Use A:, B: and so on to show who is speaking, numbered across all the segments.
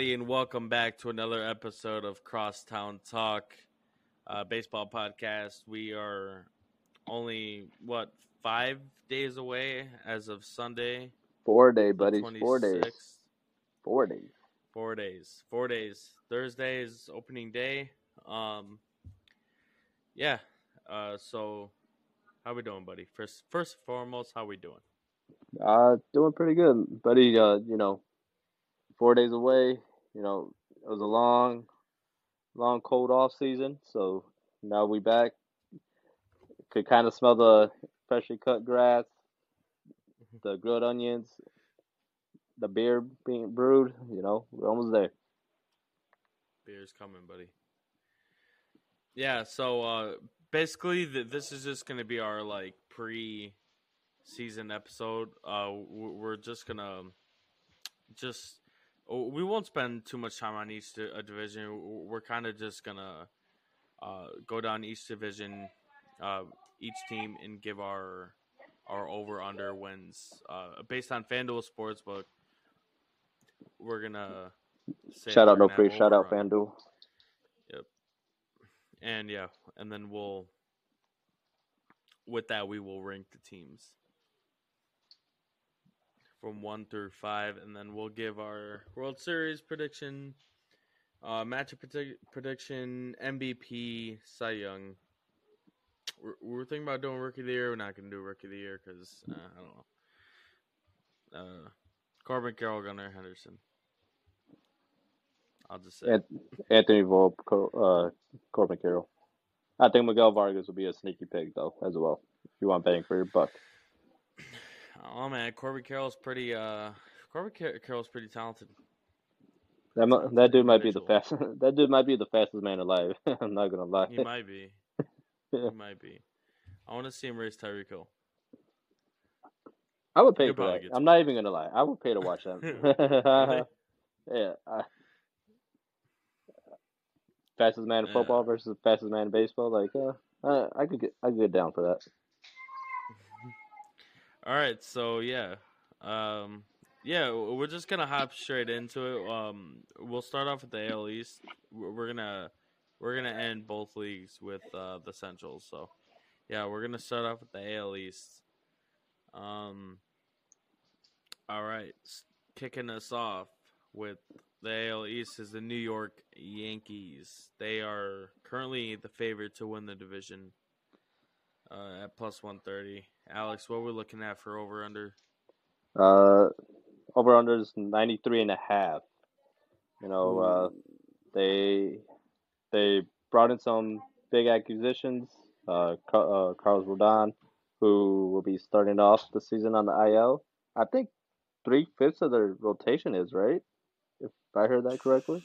A: Everybody, and welcome back to another episode of Crosstown Talk, uh, baseball podcast. We are only what five days away as of Sunday.
B: Four day, buddy. Four days. Four days.
A: Four days. Four days. Thursday is opening day. Um, yeah. Uh, so how we doing, buddy? First, first and foremost, how we doing?
B: Uh, doing pretty good, buddy. Uh, you know, four days away. You know, it was a long, long cold off season. So now we back. Could kind of smell the freshly cut grass, the grilled onions, the beer being brewed. You know, we're almost there.
A: Beer's coming, buddy. Yeah, so uh basically th- this is just going to be our like pre-season episode. Uh w- we're just going to just we won't spend too much time on each di- uh, division. We're kind of just going to uh go down each division uh each team and give our our over under wins uh based on FanDuel Sportsbook. We're going to
B: Shout out, no free. Shout out, FanDuel.
A: Yep, and yeah, and then we'll with that we will rank the teams from one through five, and then we'll give our World Series prediction, uh, matchup predi- prediction, MVP, Cy Young. We're, we're thinking about doing Rookie of the Year. We're not going to do Rookie of the Year because uh, I don't know. Uh, Corbin Carroll, Gunnar Henderson. I'll just say.
B: Anthony Volpe, Co- uh, Corbin Carroll. I think Miguel Vargas will be a sneaky pick though, as well. If you want bang for your buck.
A: Oh man, Corbin Carroll's pretty. Uh, Corbin Car- Carroll's pretty talented.
B: That mu- that dude might be the fastest. That dude might be the fastest man alive. I'm not gonna lie.
A: He might be. He might be. I want to see him race Tyreek Hill.
B: I would pay
A: He'll
B: for that. I'm not even gonna lie. I would pay to watch that. Yeah. I, fastest man in
A: Yeah.
B: football versus fastest man in baseball. Like, uh, uh, I could get, I could get down for that.
A: All right, so yeah, um, yeah, we're just gonna hop straight into it. Um, we'll start off with the AL East. We're gonna we're gonna end both leagues with uh, the Centrals. So, yeah, we're gonna start off with the AL East. Um, all right, kicking us off with the AL East is the New York Yankees. They are currently the favorite to win the division uh, at plus 130. Alex, what we're looking at for over under?
B: Uh, over under is 93 and a half. You know, uh, they they brought in some big acquisitions. Uh, uh, Carlos Rodon, who will be starting off the season on the IL. I think three fifths of their rotation is right. If I heard that correctly,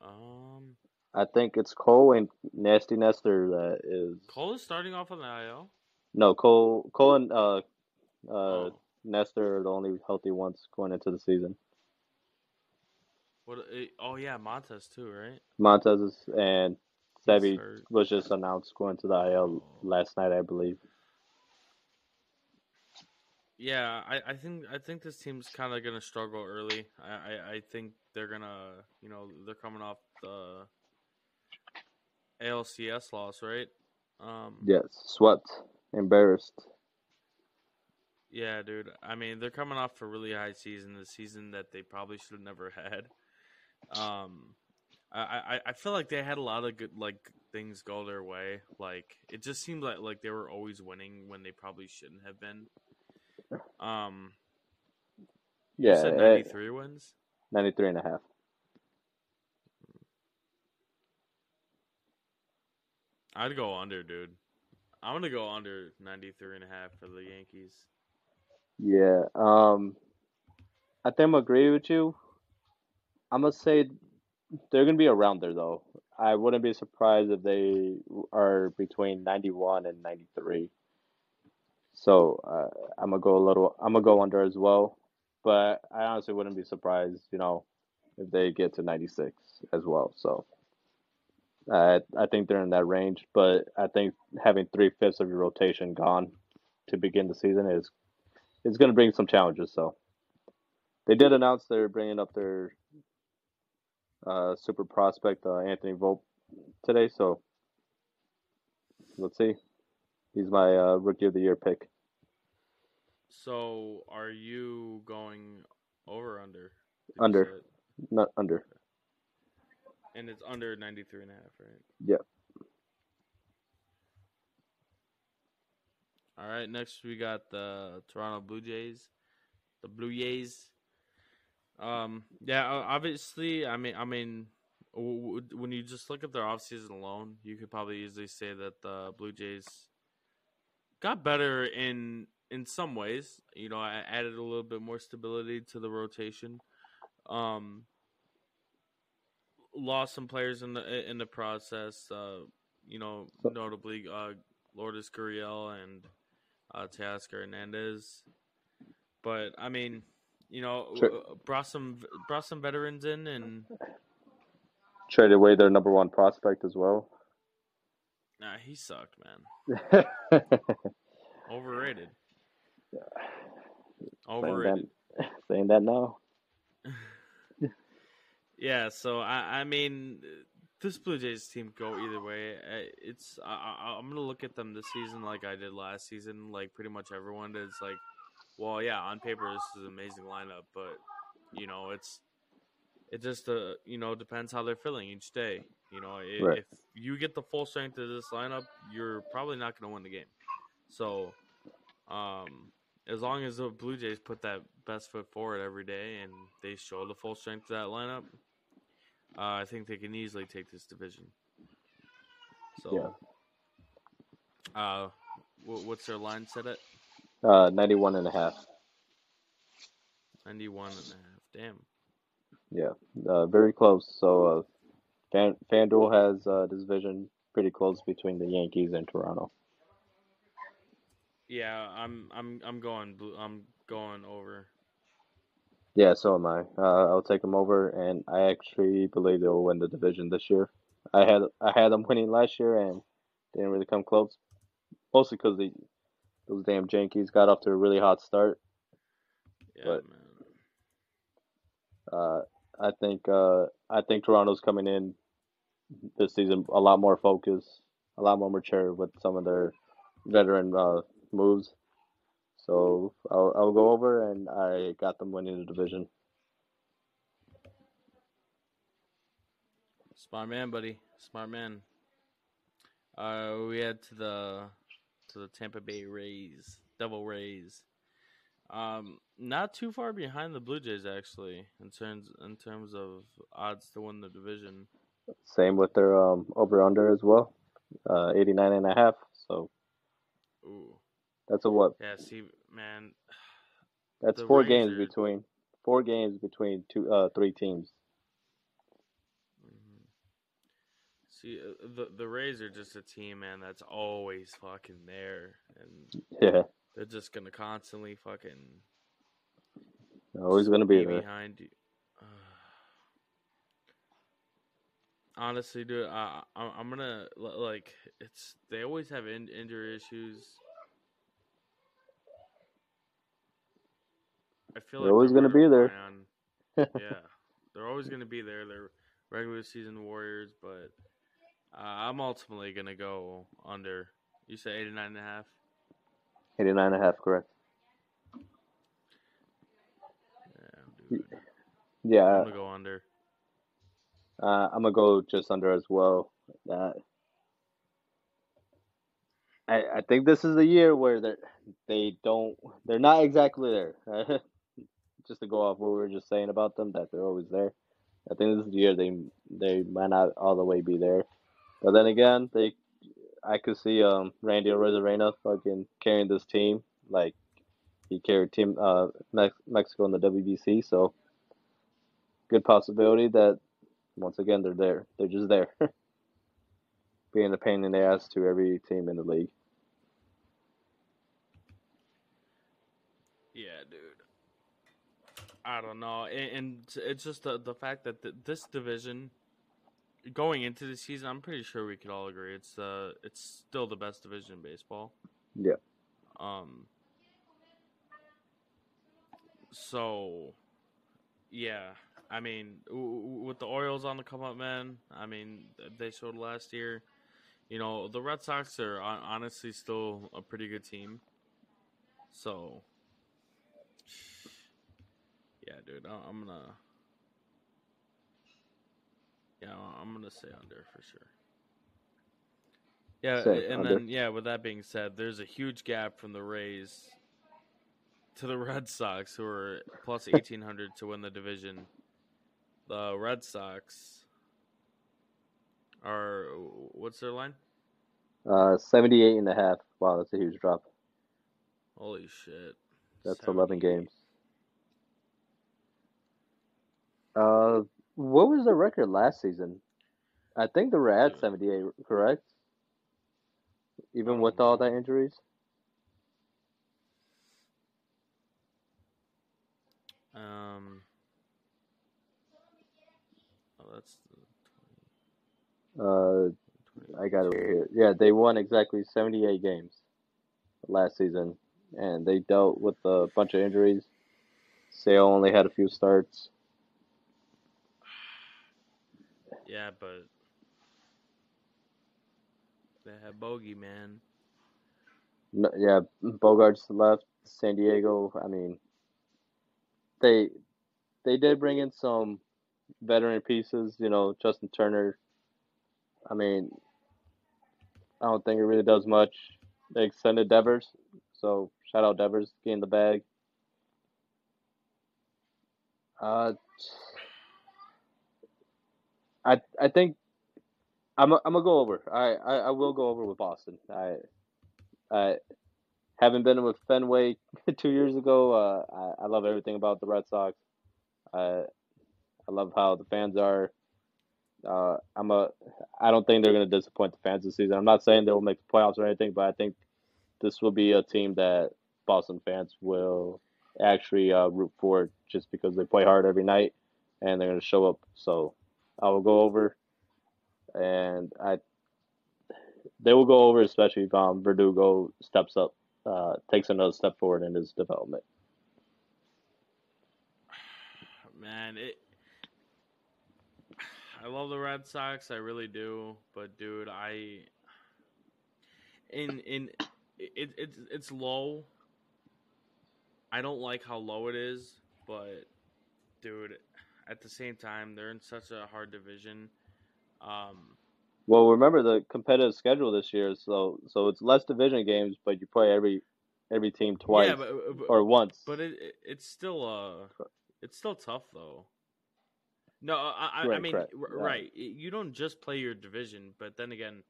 A: Um,
B: I think it's Cole and Nasty Nestor that is
A: Cole is starting off on the IL.
B: no Cole. Cole and uh, uh,
A: Oh,
B: Nestor are the only healthy ones going into the season.
A: what? eh, Oh yeah, Montas too, right?
B: Montas is, and Sebi was just announced going to the IL
A: Oh.
B: last night, I believe.
A: Yeah, I, I think I think this team's kind of gonna struggle early. I, I, I think they're gonna, you know, they're coming off the ALCS loss, right? Um,
B: Yes, swept, embarrassed.
A: Yeah, dude. I mean, they're coming off a really high season, the season that they probably should have never had. Um, I, I, I feel like they had a lot of good like things go their way. Like it just seemed like like they were always winning when they probably shouldn't have been. Um, you
B: Yeah,
A: said
B: eh,
A: ninety three wins.
B: 93 and a half.
A: I'd go under, dude. I'm gonna go under 93 and a half for the Yankees.
B: Yeah, um, I think I'm agree with you. I'm gonna say they're gonna be around there though. I wouldn't be surprised if they are between 91 and 93. So uh, I'm gonna go a little. I'm gonna go under as well, but I honestly wouldn't be surprised, you know, if they get to 96 as well. So I I think they're in that range, but I think having three fifths of your rotation gone to begin the season is is going to bring some challenges. So they did announce they're bringing up their uh, super prospect uh, Anthony Volpe today, so let's see. He's my uh, rookie of the year pick.
A: So, are you going over or under?
B: Under. Not under.
A: And it's under 93 and a half, right?
B: Yep.
A: All right, next we got the Toronto Blue Jays. The Blue Jays. Um, yeah, obviously, I mean, I mean, w- w- when you just look at their offseason alone, you could probably easily say that the Blue Jays got better in in some ways. You know, I added a little bit more stability to the rotation. Um, lost some players in the in the process. Uh, you know, notably uh, Lourdes Gurriel and uh, Teoscar Hernandez. But I mean, you know,
B: Sure.
A: uh, brought some brought some veterans in, and
B: Traded away their number one prospect as well.
A: nah, he sucked, man. Overrated.
B: saying,
A: Overrated.
B: that, saying that now.
A: Yeah, so I, I mean, this Blue Jays team go either way. It's I, I'm gonna look at them this season like I did last season, like pretty much everyone did. It's like, well, yeah, on paper this is an amazing lineup, but you know, it's it just uh you know depends how they're feeling each day. You know, i
B: Right.
A: if you get the full strength of this lineup, you're probably not gonna win the game. So, um, as long as the Blue Jays put that best foot forward every day and they show the full strength of that lineup, uh, I think they can easily take this division. So, uh, wh- what's their line set at?
B: Uh, 91 and a half.
A: 91 and a half. Damn.
B: Yeah, uh, very close. So, uh, Fan FanDuel has uh, this division pretty close between the Yankees and Toronto.
A: Yeah, I'm I'm I'm going blue. I'm going over.
B: Yeah, so am I. Uh, I'll take them over, and I actually believe they'll win the division this year. I had I had them winning last year, and they didn't really come close. Mostly because the those damn Yankees got off to a really hot start.
A: Yeah,
B: But-
A: man.
B: Uh, I think uh, I think Toronto's coming in this season a lot more focused, a lot more mature with some of their veteran uh, moves. So I'll I'll go over, and I got them winning the division.
A: Smart man, buddy. Smart man. Uh, we head to the to the Tampa Bay Rays, Devil Rays. Um, not too far behind the Blue Jays actually in terms in terms of odds to win the division.
B: Same with their um, over under as well, uh, 89 and a half. So
A: Ooh,
B: that's a what?
A: yeah. See, man,
B: That's four
A: Rays
B: games between four games between two uh three teams.
A: Mhm. See, uh, the the Rays are just a team, man. That's always fucking there, and
B: Yeah,
A: they're just gonna constantly fucking
B: always gonna be there.
A: behind you. Honestly, dude, I, I I'm gonna like it's. They always have in, injury issues. I feel
B: They're
A: like
B: always gonna be there.
A: yeah, they're always gonna be there. They're regular season warriors, but uh, I'm ultimately gonna go under. You said 89 and a half.
B: 89 and a half, correct?
A: Yeah.
B: Yeah,
A: I'm gonna go under.
B: Uh, I'm gonna go just under as well. Uh, I I think this is the year where they they don't they're not exactly there. just to go off what we were just saying about them, that they're always there. I think this is the year they they might not all the way be there, but then again, they I could see um Randy Arozarena fucking carrying this team like he carried team uh Mexico in the WBC, so good possibility that once again, they're there. They're just there. Being a pain in the ass to every team in the league.
A: Yeah, dude. I don't know, and, and it's just the the fact that th this division, going into the season, I'm pretty sure we could all agree it's uh it's still the best division in baseball.
B: Yeah.
A: Um. So, yeah, I mean, w- with the Orioles on the come up, man. I mean, they showed last year. You know, the Red Sox are honestly still a pretty good team. So, yeah, dude, I- I'm gonna, yeah, I'm gonna say under for sure. Yeah, and
B: under.
A: then yeah, with that being said, there's a huge gap from the Rays to the Red Sox, who are plus eighteen hundred to win the division. The Red Sox are what's their line?
B: Uh, 78 and a half. Wow, that's a huge drop.
A: Holy shit!
B: That's 11 games. Uh, what was the record last season? I think they were at 78, correct? Even with all that injuries?
A: Um. Oh, that's the
B: Uh,
A: 20,
B: I got it right here. Yeah, they won exactly 78 games last season, and they dealt with a bunch of injuries. Sale only had a few starts.
A: Yeah, but they had bogey man.
B: No, yeah, Bogaerts left San Diego. I mean, they they did bring in some veteran pieces. You know, Justin Turner. I mean, I don't think it really does much. They extended Devers, so shout out Devers getting the bag. Uh, I I think I'm i I'm gonna go over. I, I I will go over with Boston. I I haven't been with Fenway two years ago. Uh, I I love everything about the Red Sox. I I love how the fans are. Uh, I'm a. I don't think they're to disappoint the fans this season. I'm not saying they will make the playoffs or anything, but I think this will be a team that Boston fans will actually uh, root for just because they play hard every night and they're to show up. So I will go over, and I they will go over, especially if um, Verdugo steps up, uh, takes another step forward in his development.
A: Man, it. I love the Red Sox, I really do, but dude, I. In in, it it's it's low. I don't like how low it is, but dude, at the same time, they're in such a hard division. Um,
B: Well, remember the competitive schedule this year, so so it's less division games, but you play every every team twice
A: yeah, but, but
B: or once.
A: But it, it it's still uh it's still tough though. No, I I, I mean
B: correct.
A: r-
B: Yeah.
A: right. You don't just play your division, but then again,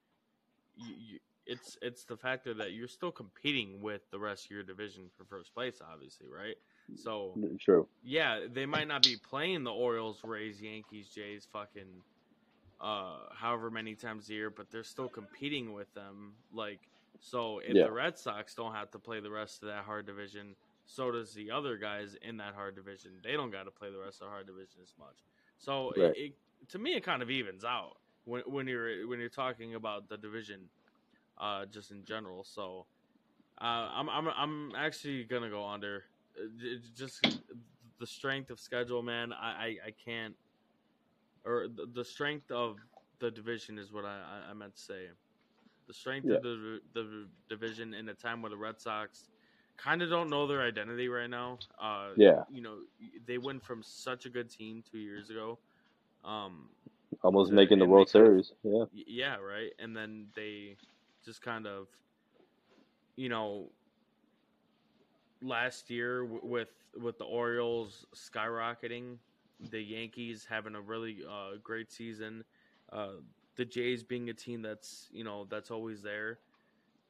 A: you, you, it's it's the factor that you're still competing with the rest of your division for first place, obviously, right? So
B: True.
A: yeah, they might not be playing the Orioles, Rays, Yankees, Jays, fucking uh however many times a year, but they're still competing with them. Like so if
B: Yeah.
A: the Red Sox don't have to play the rest of that hard division, so does the other guys in that hard division. They don't got to play the rest of the hard division as much. So
B: Right.
A: it, it to me it kind of evens out when when you're when you're talking about the division uh just in general. So uh, I'm I'm I'm actually gonna go under. Uh, Just the strength of schedule, man. I I, I can't, or the, the strength of the division is what I, I- meant to say. The strength
B: Yeah.
A: of the the division in a time where the Red Sox kind of don't know their identity right now. Uh,
B: Yeah.
A: you know they went from such a good team two years ago. Um,
B: Almost making the World
A: they kind of-
B: Series. Yeah.
A: Yeah, right. And then they just kind of, you know, last year with with the Orioles skyrocketing, the Yankees having a really uh, great season, uh, the Jays being a team that's you know that's always there,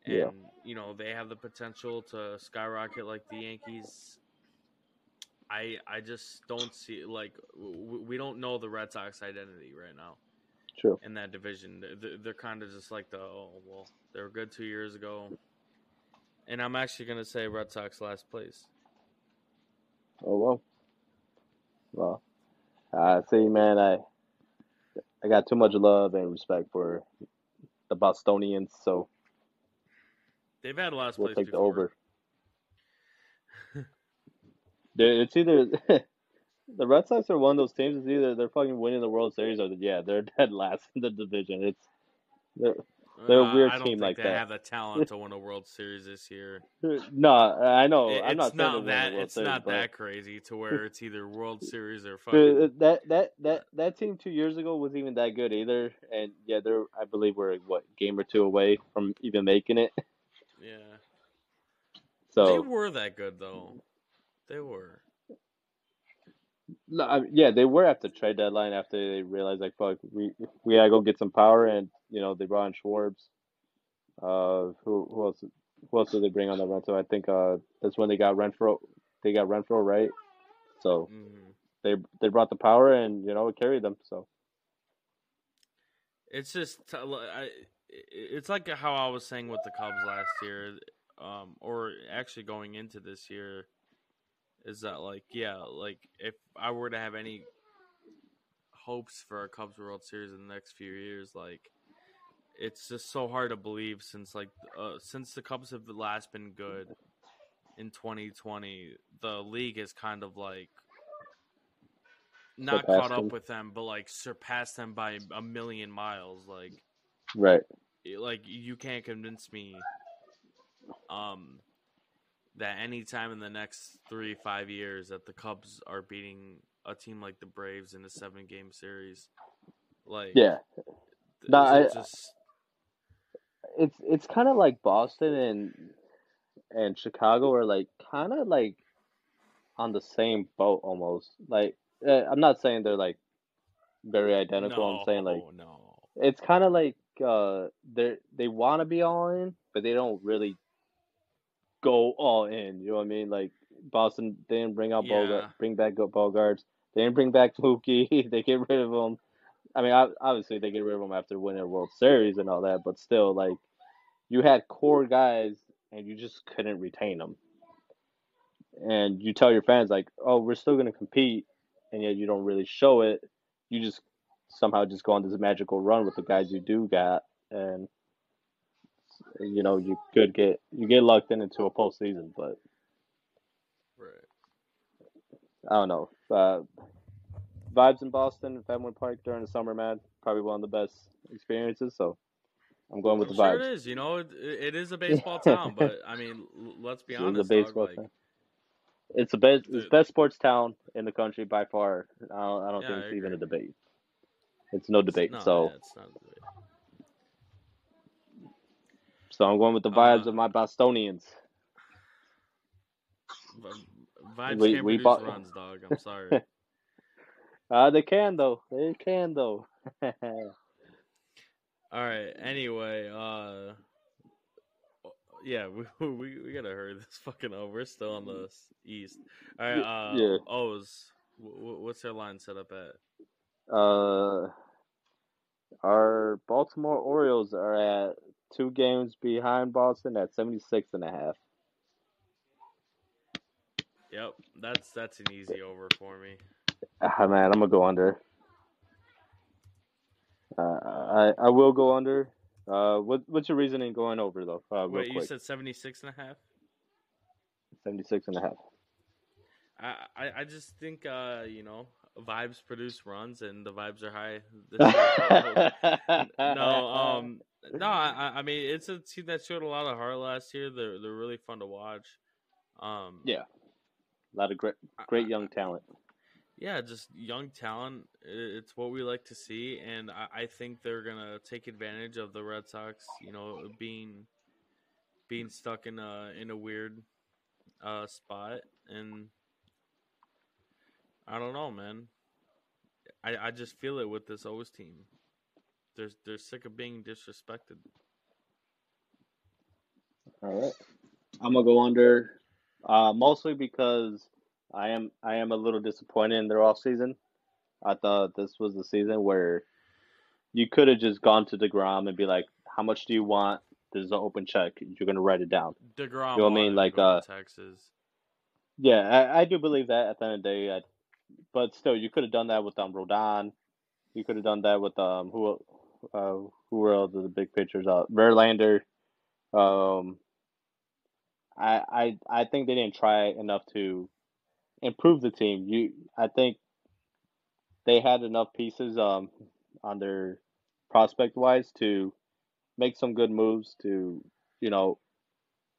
A: and
B: Yeah.
A: you know they have the potential to skyrocket like the Yankees. I I just don't see like w- we don't know the Red Sox identity right now
B: True.
A: in that division. They're, they're kind of just like the oh well, they were good two years ago, and I'm actually gonna say Red Sox last place.
B: Oh well. Well, uh, see, man, I I got too much love and respect for the Bostonians, so
A: They've had last
B: we'll
A: place
B: take the over. Dude, It's either the Red Sox are one of those teams. It's either they're fucking winning the World Series or yeah, they're dead last in the division. It's they're a
A: Uh,
B: weird
A: I don't
B: team
A: think
B: like
A: they
B: that.
A: have the talent to win a World Series this year.
B: no, I know.
A: It-
B: I'm not
A: not
B: they
A: that. It's
B: Series,
A: not
B: but
A: that crazy to where it's either World Series or fucking.
B: dude, that that that that team two years ago was even that good either. And yeah, they're I believe we're what game or two away from even making it.
A: Yeah,
B: So they
A: were that good though. They were.
B: No, I- yeah, they were at the trade deadline after they realized like fuck, we we gotta go get some power, and you know they brought in Schwartz. Uh, who who else? Who else did they bring on that rental? I think uh that's when they got Renfroe. They got Renfroe right. So
A: hmm
B: they they brought the power, and you know it carried them. So
A: It's just I, it's like how I was saying with the Cubs last year, um, or actually going into this year, is that like yeah, like if I were to have any hopes for a Cubs World Series in the next few years, like it's just so hard to believe since like uh, since the Cubs have last been good in 2020, the league is kind of like not
B: Surpassed
A: caught up
B: them.
A: with them, but like surpassed them by a million miles. Like
B: right.
A: like you can't convince me um that any time in the next three five years that the Cubs are beating a team like the Braves in a seven game series. Like
B: Yeah, No,
A: it's
B: I-
A: just
B: it's it's kind of like Boston and and Chicago are like kind of like on the same boat almost. Like uh, I'm not saying they're like very identical. I'm saying like
A: no, no.
B: it's kind of like uh they they want to be all in, but they don't really go all in. You know what I mean? Like Boston, they didn't bring out Bogart,
A: Yeah.
B: bring back Bogaerts. They didn't bring back Mookie. they get rid of him. I mean, obviously they get rid of him after winning a World Series and all that, but still, like you had core guys and you just couldn't retain them. And you tell your fans like, "Oh, we're still going to compete," and yet you don't really show it. You just somehow just go on this magical run with the guys you do got, and you know you could get you get lucked in into a postseason, but
A: Right.
B: I don't know. Uh, vibes in Boston, Fenway Park during the summer, man, probably one of the best experiences. So I'm going with the
A: sure
B: vibes.
A: it is. You know, it, it is a baseball town, but I mean, let's be
B: It is a
A: honest,
B: baseball
A: dog. Like,
B: town. It's the best, it's best sports town in the country by far. I don't, I don't
A: Yeah,
B: think
A: I
B: it's even a debate. It's no debate.
A: no,
B: so,
A: yeah, it's not a debate.
B: So I'm going with the vibes
A: Uh,
B: of my Bostonians.
A: Vibes
B: We-
A: can't
B: we
A: produce
B: bought-
A: runs, dog. I'm sorry.
B: Uh, they can though. They can though.
A: All right. Anyway, uh, yeah, we we, we gotta hurry this fucking up. We're still on the east. All right. Uh,
B: Yeah.
A: O's. wh- wh- What's their line set up at?
B: uh, our Baltimore Orioles are at two games behind Boston at 76 and a half.
A: Yep, that's that's an easy over for me.
B: Ah, man, I'm gonna go under. Uh, I I will go under. Uh, what what's your reasoning going over though? Uh,
A: Wait, you
B: quick.
A: said 76 and a half?
B: 76 and a half.
A: I, I, I just think uh, you know vibes produce runs and the vibes are high. No, um, no. I, I- mean it's a team that showed a lot of heart last year. They're they're really fun to watch. Um,
B: Yeah. a lot of great great young talent.
A: yeah, just young talent. It's what we like to see, and I, I think they're gonna take advantage of the Red Sox. You know, being being stuck in a in a weird uh, spot, and I don't know, man. I I just feel it with this O's team. They're they're sick of being disrespected.
B: All right. I'm gonna go under, uh, mostly because I am I am a little disappointed in their off season. I thought this was the season where you could have just gone to Degrom and be like, "How much do you want?" There's an open check. You're gonna write it down.
A: DeGrom,
B: You know what I mean? Like, uh,
A: Texas.
B: Yeah, I, I do believe that at the end of the day. I, but still, you could have done that with um Rodon. You could have done that with um who uh who were all the big pitchers? Uh, Verlander. Um, I I I think they didn't try enough to improve the team. You, I think they had enough pieces um on their prospect wise to make some good moves to you know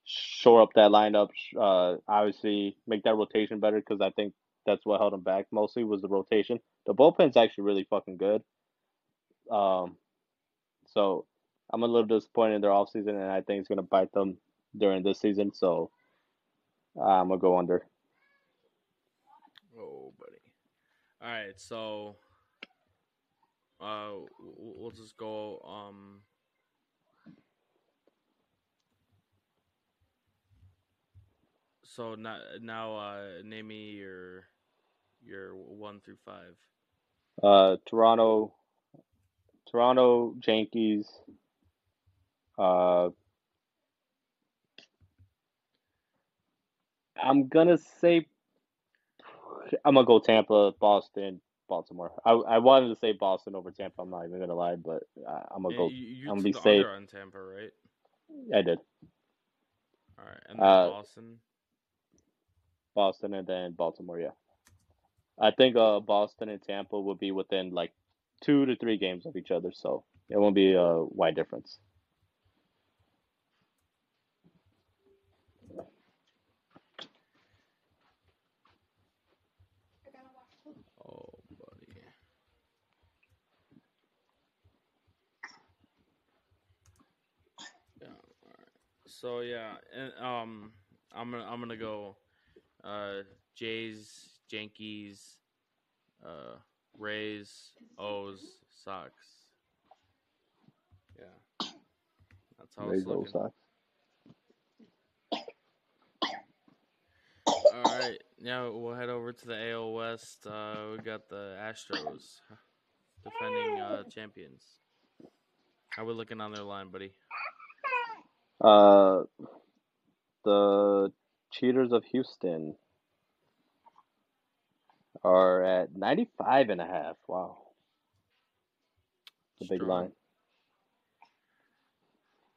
B: shore up that lineup. Uh, obviously make that rotation better because I think that's what held them back mostly was the rotation. The bullpen's actually really fucking good. Um, so I'm a little disappointed in their offseason, and I think it's gonna bite them during this season. So I'm gonna go under.
A: Oh, buddy. All right, so uh, we'll just go. Um, so now, now, uh, name me your your one through five.
B: Uh, Toronto, Toronto Yankees. Uh, I'm gonna say I'm gonna go Tampa, Boston, Baltimore. I I wanted to say Boston over Tampa. I'm not even gonna lie, but uh, I'm gonna go.
A: You, you
B: I'm gonna be safe.
A: on Tampa, right?
B: I did
A: All right, and then
B: Uh,
A: Boston.
B: Boston and then Baltimore. Yeah, I think uh Boston and Tampa will be within like two to three games of each other, so it won't be a wide difference.
A: Oh, buddy. So yeah, and um, I'm gonna I'm gonna go, uh, Jays, Yankees, uh, Rays, O's, Sox. Yeah. That's how
B: Rays,
A: it's looking.
B: Sox.
A: All right, now we'll head over to the AL West. Uh, we got the Astros defending uh, champions. How we looking on their line, buddy?
B: Uh, the Cheaters of Houston are at 95 and a half. Wow. The big line.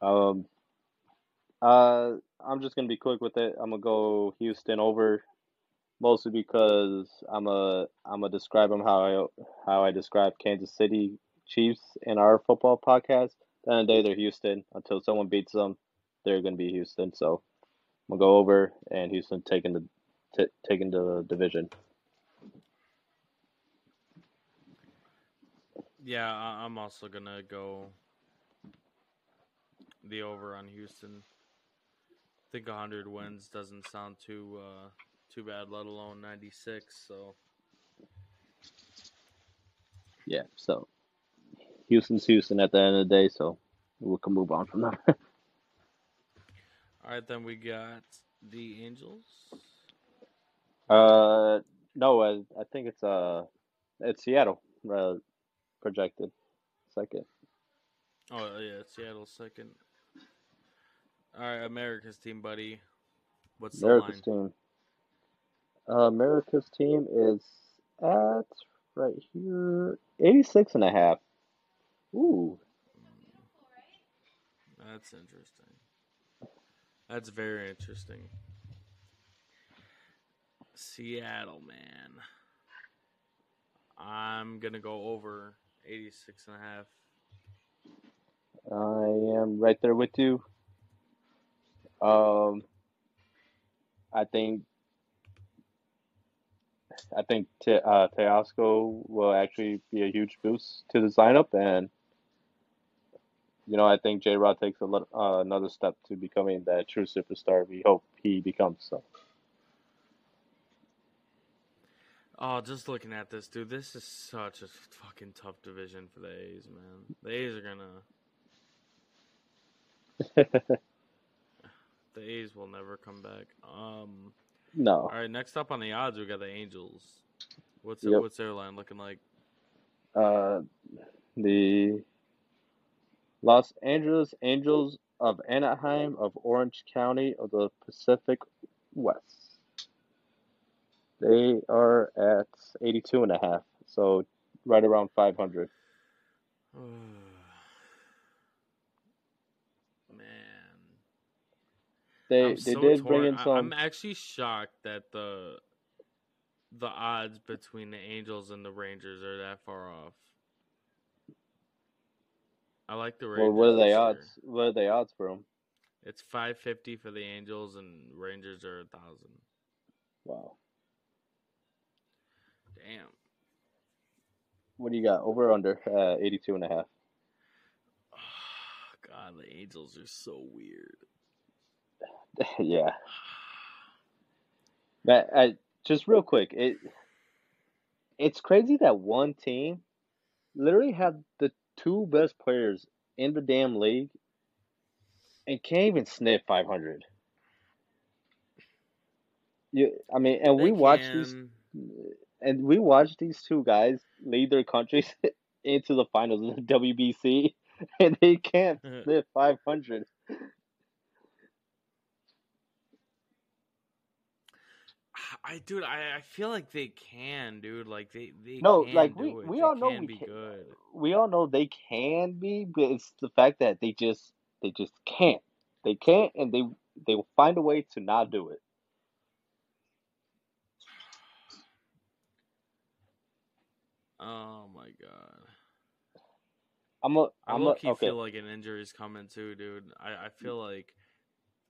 B: Um, uh, I'm just gonna be quick with it. I'm gonna go Houston over, mostly because I'm a I'm gonna describe them how I how I describe Kansas City Chiefs in our football podcast. At the end of the day, they're Houston. Until someone beats them, they're gonna be Houston. So I'm gonna go over and Houston taking the t- taking the division.
A: Yeah, I'm also gonna go the over on Houston. I think 100 wins doesn't sound too uh, too bad, let alone 96. So
B: Yeah. So Houston's Houston at the end of the day. So we can move on from that.
A: all right, then we got the Angels.
B: Uh, no, I, I think it's uh, it's Seattle uh, projected second.
A: Oh yeah, Seattle second. All right, America's team, buddy. What's the
B: America's
A: line?
B: team. Uh, America's team is at right here 86 and a half. Ooh,
A: That's interesting. That's very interesting. Seattle, man. I'm going to go over 86 and a half.
B: I am right there with you. Um, I think I think Te- uh, Teoscar will actually be a huge boost to the lineup, and you know I think J. Rod takes a uh, another step to becoming that true superstar we hope he becomes. So
A: Oh, just looking at this, dude, this is such a fucking tough division for the A's, man. The A's are going to. The A's will never come back. Um.
B: no,
A: All right, next up on the odds, we got the Angels. What's
B: Yep.
A: what's their line looking like?
B: uh, the Los Angeles Angels of Anaheim of Orange County of the Pacific West. They are at 82 and a half, so right around 500.
A: Man,
B: They
A: I'm
B: they
A: so
B: did
A: torn.
B: bring in some
A: I'm actually shocked that the the odds between the Angels and the Rangers are that far off. I like the Rangers.
B: Well, what are they odds? What are they odds for him?
A: It's five fifty for the Angels and Rangers are a thousand.
B: Wow.
A: Damn.
B: What do you got? Over or under uh, 82 and a half.
A: God, the Angels are so weird.
B: yeah. That I, just real quick, it it's crazy that one team literally had the two best players in the damn league and can't even sniff 500. You, I mean, and we
A: They
B: watched these and we watched these two guys lead their countries into the finals of the WBC, and they can't uh-huh. sniff 500.
A: I dude, I, I feel like they can, dude. Like they they
B: No, like, we-
A: it.
B: we
A: They
B: all know
A: can
B: we
A: be
B: can-
A: good.
B: We all know they can be, but it's the fact that they just they just can't. They can't, and they they will find a way to not do it.
A: Oh my god.
B: I'm a
A: I
B: I'm a,
A: low key
B: okay.
A: feel like an injury is coming too, dude. I, I feel like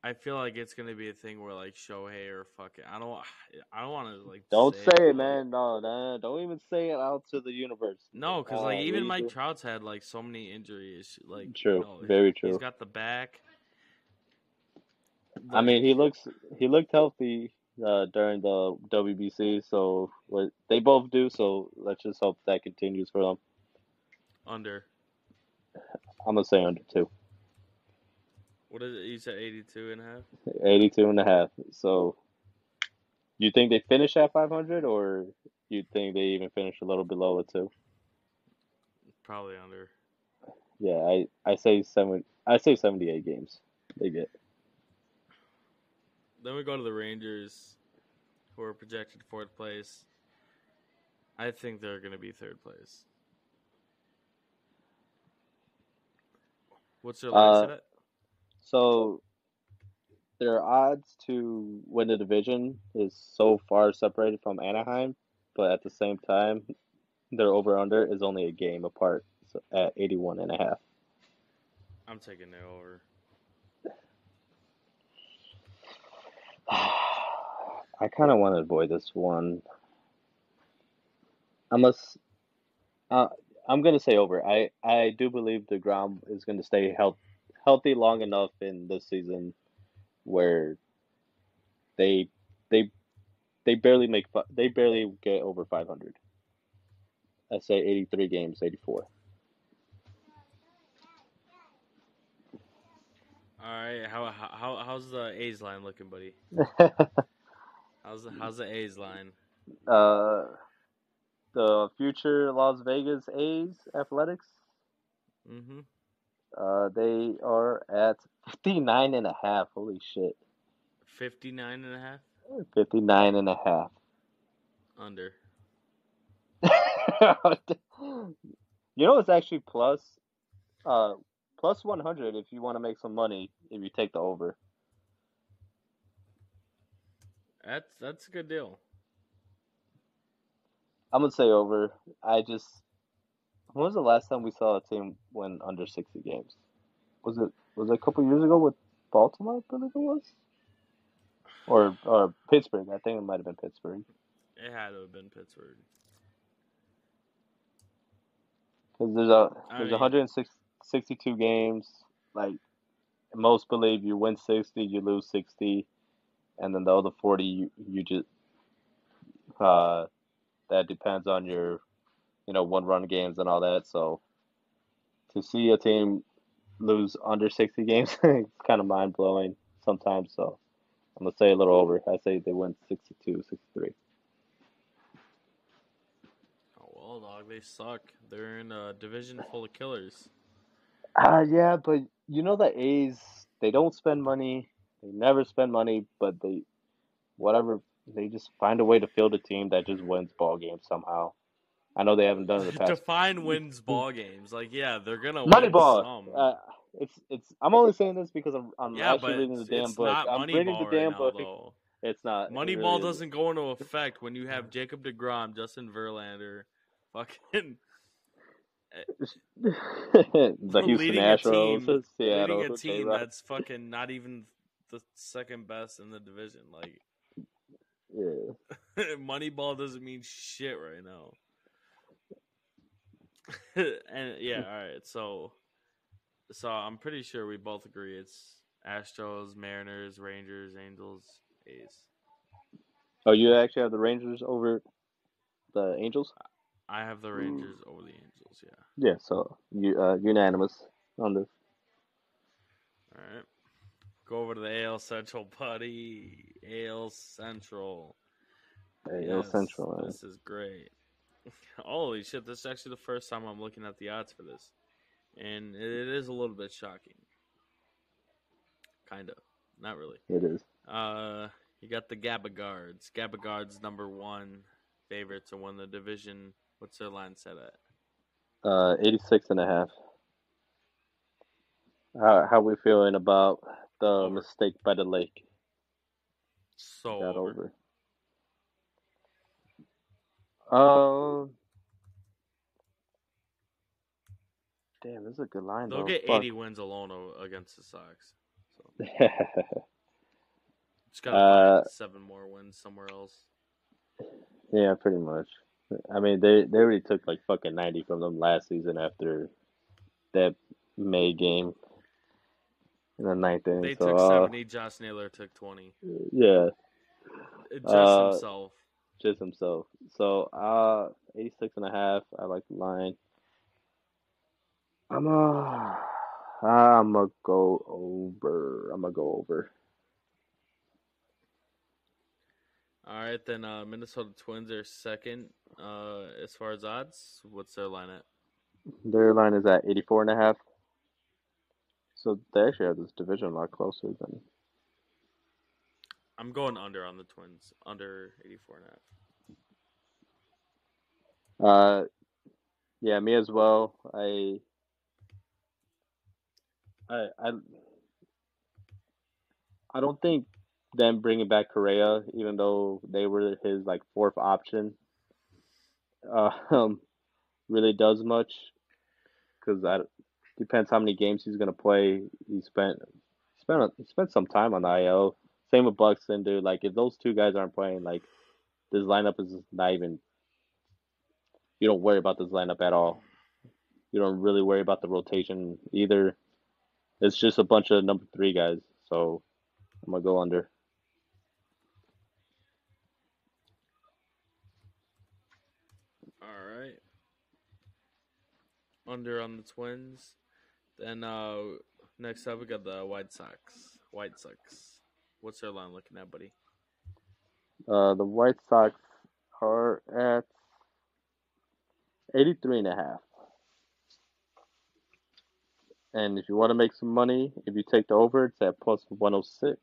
A: I feel like it's gonna be a thing where like Shohei or fucking. I don't I don't want to like
B: Don't
A: say,
B: it, man. No, no, don't even say it out to the universe.
A: No, because
B: Uh,
A: like even Mike
B: it.
A: Trout's had like so many injuries. Like
B: True, very
A: He's
B: true.
A: got the back.
B: I mean, he looks he looked healthy uh, during the WBC, so what they both do. So let's just hope that continues for them.
A: under.
B: I'm gonna say under two.
A: What is it? You said 82 and a half?
B: 82 and a half. So, you think they finish at 500, or you think they even finish a little below it too?
A: Probably under.
B: Yeah, I, I say seven. I say 78 games. They get.
A: Then we go to the Rangers, who are projected fourth place. I think they're going to be third place. What's their last
B: Uh? So, their odds to win the division is so far separated from Anaheim, but at the same time, their over under is only a game apart so at 81 and a half.
A: I'm taking it over.
B: I kind of want to avoid this one. I must. Uh, I'm gonna say over. I I do believe the Degrom is gonna stay health, healthy long enough in this season, where they they they barely make they barely get over 500. I say 83 games, 84.
A: All right, how how how's the A's line looking, buddy? How's the how's the A's line?
B: uh, the future Las Vegas A's athletics.
A: Mm-hmm.
B: Uh, they are at 59 and a half. Holy shit.
A: 59 and a half
B: 59 and a half.
A: under.
B: you know, it's actually plus, uh, plus 100 if you want to make some money if you take the over.
A: That's that's a good deal.
B: I'm going to say over. I just, when was the last time we saw a team win under 60 games? Was it, was it a couple years ago with Baltimore, I believe it was? Or, or Pittsburgh. I think it might have been Pittsburgh.
A: It had to have been Pittsburgh.
B: Because there's a there's
A: mean-
B: 162 games. Like most believe, you win 60, you lose 60, and then the other 40 you you just uh that depends on your you know one run games and all that. So to see a team lose under 60 games, it's kind of mind blowing sometimes. So I'm gonna say a little over. I say they win 62, 63.
A: Oh well, dog, they suck. They're in a division full of killers.
B: Uh, yeah, but you know the A's, they don't spend money. They never spend money, but they, whatever, they just find a way to field a team that just wins ball games somehow. I know they haven't done it in the past.
A: Define wins ball games. Like, yeah, they're gonna
B: Money
A: win
B: ball.
A: some.
B: Uh, it's it's. I'm only saying this because I'm I'm
A: yeah,
B: actually
A: but
B: reading the damn
A: it's
B: book.
A: not
B: I'm
A: money
B: reading
A: ball
B: the damn
A: right
B: book.
A: now.
B: It's not. it
A: Moneyball
B: really
A: doesn't go into effect when you have Jacob Degrom, Justin Verlander, fucking
B: the Houston
A: a
B: Astros,
A: team-
B: Seattle,
A: leading a team
B: J-Rod.
A: that's fucking not even the second best in the division. Like
B: yeah.
A: Moneyball doesn't mean shit right now. and yeah, all right. So, so I'm pretty sure we both agree it's Astros, Mariners, Rangers, Angels, A's.
B: Oh, you actually have the Rangers over the Angels?
A: I have the Rangers over the Angels. Yeah.
B: Yeah. So you uh, unanimous on this.
A: All right. Go over to the AL Central, buddy. AL Central.
B: AL
A: Yes,
B: Central. man.
A: This is great. Holy shit! This is actually the first time I'm looking at the odds for this, and it is a little bit shocking. Kind of, not really.
B: It is.
A: Uh, you got the Gabba Guards. Gabba Guards number one favorite to win the division. What's their line set at?
B: Uh, 86 and a half. How how we feeling about the
A: Over.
B: mistake by the lake?
A: So
B: That
A: over.
B: over. Um. Damn, this is a good line
A: They'll
B: though.
A: get
B: Fuck.
A: 80 wins alone o- against the Sox. So just gotta
B: Uh,
A: find seven more wins somewhere else.
B: yeah, pretty much. I mean, they they already took like fucking 90 from them last season after that May game in the ninth inning.
A: They
B: so,
A: took
B: uh,
A: 70. Josh Naylor took 20.
B: yeah,
A: Just
B: Uh,
A: himself.
B: Just himself. So, uh, 86 and a half. I like the line. I'm uh, I'm gonna go over. I'm gonna go over.
A: All right, then uh, Minnesota Twins are second uh, as far as odds. What's their line at?
B: Their line is at 84 and a half. So they actually have this division a lot closer than.
A: I'm going under on the Twins, under 84 and a half.
B: Uh, yeah, me as well. I, I, I, I don't think them bringing back Correa, even though they were his like fourth option, uh, um, really does much. Because I depends how many games he's gonna play. He spent, spent, he spent some time on the IL. Same with Buxton, dude. Like if those two guys aren't playing, like this lineup is not even you don't worry about this lineup at all. You don't really worry about the rotation either. It's just a bunch of number three guys. So I'm gonna go under.
A: All right. Under on the Twins. Then uh, next up, we got the White Sox. White Sox. What's their line looking at, buddy?
B: Uh, the White Sox are at 83 and a half. And if you want to make some money, if you take the over, it's at plus 106.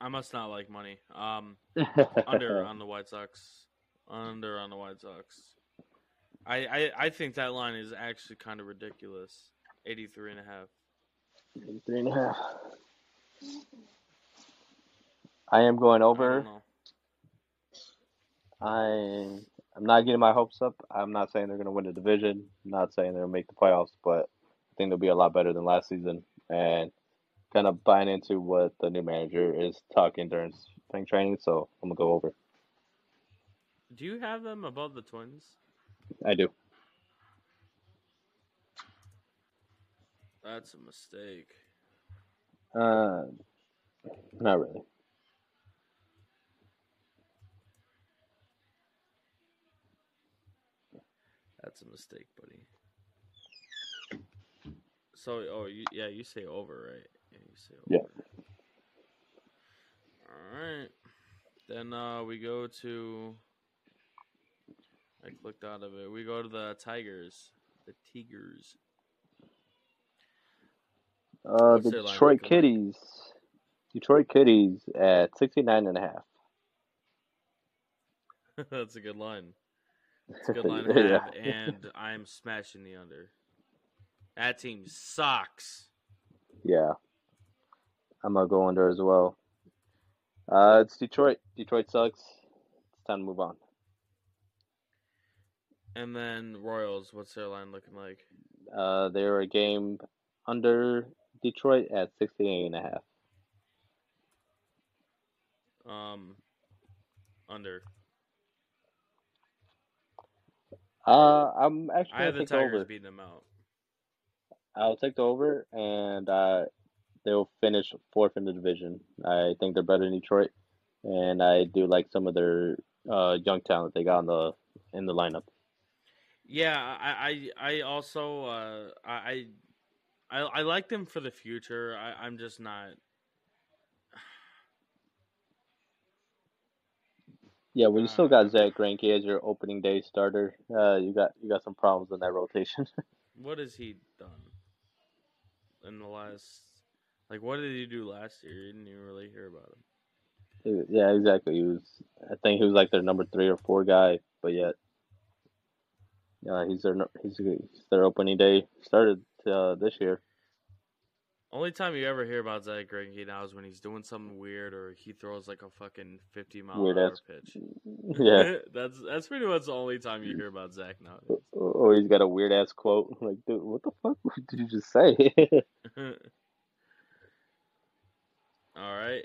A: I must not like money. Um, under on the White Sox. Under on the White Sox. I, I, I think that line is actually kind of ridiculous. 83 and a half.
B: 83 and a half. I am going over. I I'm not getting my hopes up. I'm not saying they're going to win the division. I'm not saying they're going to make the playoffs, but I think they'll be a lot better than last season. And kind of buying into what the new manager is talking during spring training. So I'm gonna go over.
A: Do you have them above the Twins?
B: I do.
A: That's a mistake.
B: Uh, not really.
A: That's a mistake, buddy. So, oh, you, yeah, you say over, right? Yeah, you say over.
B: Yeah.
A: All right. Then uh, we go to. I clicked out of it. We go to the Tigers. The Tigers.
B: Uh,
A: What's
B: Detroit? Kitties. Detroit Kitties at 69 and a half.
A: That's a good line. It's a good line to
B: Yeah.
A: and I'm smashing the under. That team sucks.
B: Yeah. I'm gonna go under as well. Uh, it's Detroit. Detroit sucks. It's time to move on.
A: And then Royals, what's their line looking like?
B: Uh, they're a game under Detroit at 68 and a half.
A: Um, under.
B: Uh, I'm actually
A: I have the Tigers
B: over.
A: beating them out.
B: I'll take the over, and uh, they'll finish fourth in the division. I think they're better than Detroit, and I do like some of their uh, young talent they got in the in the lineup.
A: Yeah, I I, I also uh, I, I I like them for the future. I, I'm just not.
B: Yeah, well, you still
A: Uh,
B: got Zach Greinke as your opening day starter, uh, you got you got some problems in that rotation.
A: what has he done in the last? Like, what did he do last year? You didn't even really hear about him.
B: yeah, exactly. He was, I think he was like their number three or four guy, but yet, uh, he's their he's, he's their opening day started uh, this year.
A: Only time you ever hear about Zach Greinke now is when he's doing something weird or he throws like a fucking fifty mile
B: Weird
A: hour
B: ass-
A: pitch.
B: Yeah,
A: that's that's pretty much the only time you hear about Zach now.
B: or he's got a weird ass quote like, "Dude, what the fuck did you just say?"
A: all right,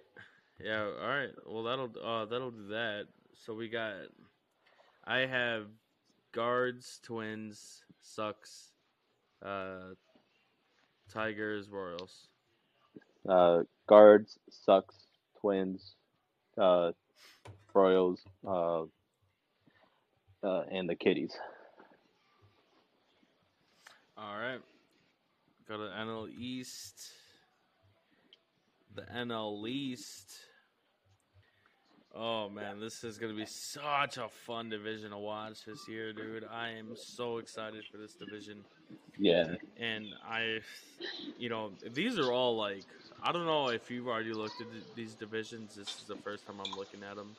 A: yeah, all right. Well, that'll uh that'll do that. So we got, I have guards, twins, sucks, uh, tigers, royals.
B: uh, guards sucks, twins, uh, Royals, uh, uh, and the Kitties.
A: All right. Go to NL East. The NL East. Oh man, this is gonna be such a fun division to watch this year, dude. I am so excited for this division,
B: Yeah,
A: and I, you know, these are all like I don't know if you've already looked at these divisions. This is the first time I'm looking at them.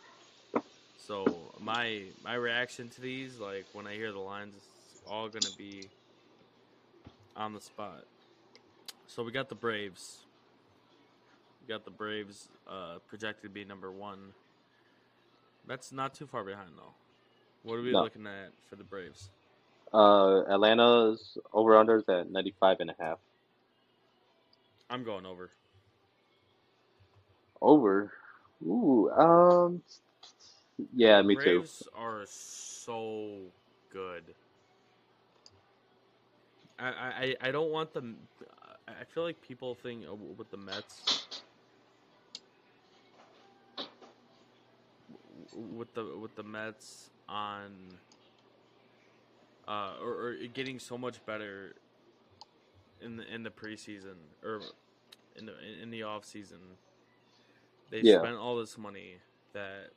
A: So my my reaction to these, like when I hear the lines, it's all gonna be on the spot. So we got the Braves. We got the Braves uh, projected to be number one. That's not too far behind though. What are we
B: No.
A: looking at for the Braves?
B: Uh, Atlanta's over unders at 95 and a half.
A: I'm going over.
B: Over. Ooh, um, yeah, me too.
A: Braves are so good. I, I, I don't want them. I feel like people think uh, with the Mets, with the with the Mets on, uh, or, or getting so much better in the in the preseason or in the in the off season. They
B: Yeah.
A: spent all this money that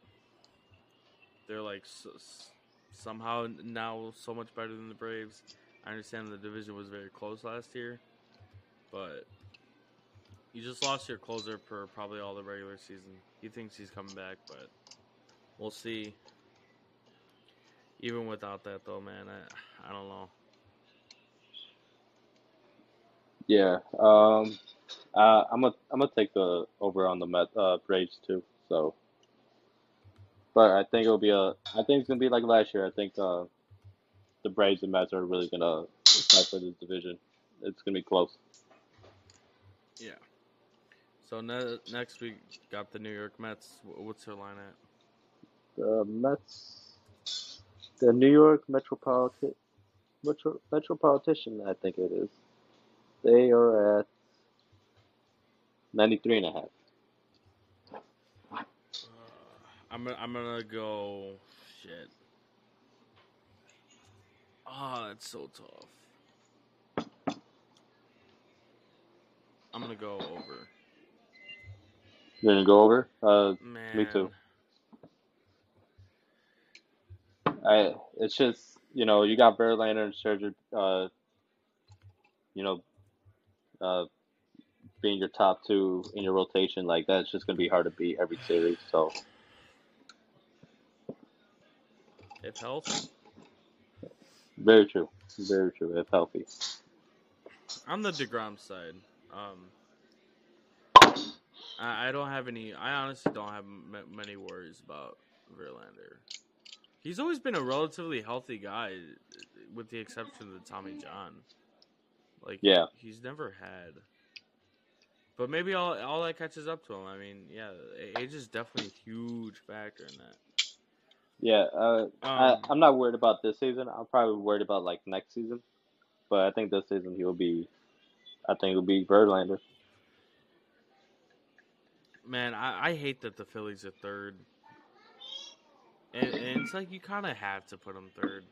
A: they're like s- s- somehow now so much better than the Braves. I understand the division was very close last year, but you just lost your closer for probably all the regular season. He thinks he's coming back, but we'll see. Even without that, though, man, I I don't know.
B: Yeah. Um, uh, I'm gonna I'm gonna take the over on the Met uh, Braves too. So, but I think it'll be a I think it's gonna be like last year. I think uh, the Braves and Mets are really gonna fight for this division. It's gonna be close.
A: Yeah. So ne- next we got the New York Mets. What's their line at?
B: The Mets, the New York Metropolitan Metro, Metropolitan, I think it is. They are at 93 and a half.
A: Uh, I'm gonna, I'm gonna go shit. Ah, it's so tough. I'm gonna go over.
B: You're gonna go over? Uh,
A: Man,
B: Me too. I it's just you know you got Verlander and Scherzer, uh, you know, uh, being your top two in your rotation like that's just gonna be hard to beat every series. So
A: If healthy,
B: very true, very true. If healthy,
A: on the Degrom side, um, I, I don't have any. I honestly don't have m- many worries about Verlander. He's always been a relatively healthy guy, with the exception of the Tommy John. Like,
B: Yeah.
A: he's never had. But maybe all all that catches up to him. I mean, yeah, age is definitely a huge factor in that.
B: Yeah, uh, I,
A: Um,
B: I'm not worried about this season. I'm probably worried about like next season, but I think this season he'll be. I think he'll be Verlander.
A: Man, I, I hate that the Phillies are third. And, and it's like you kind of have to put them third.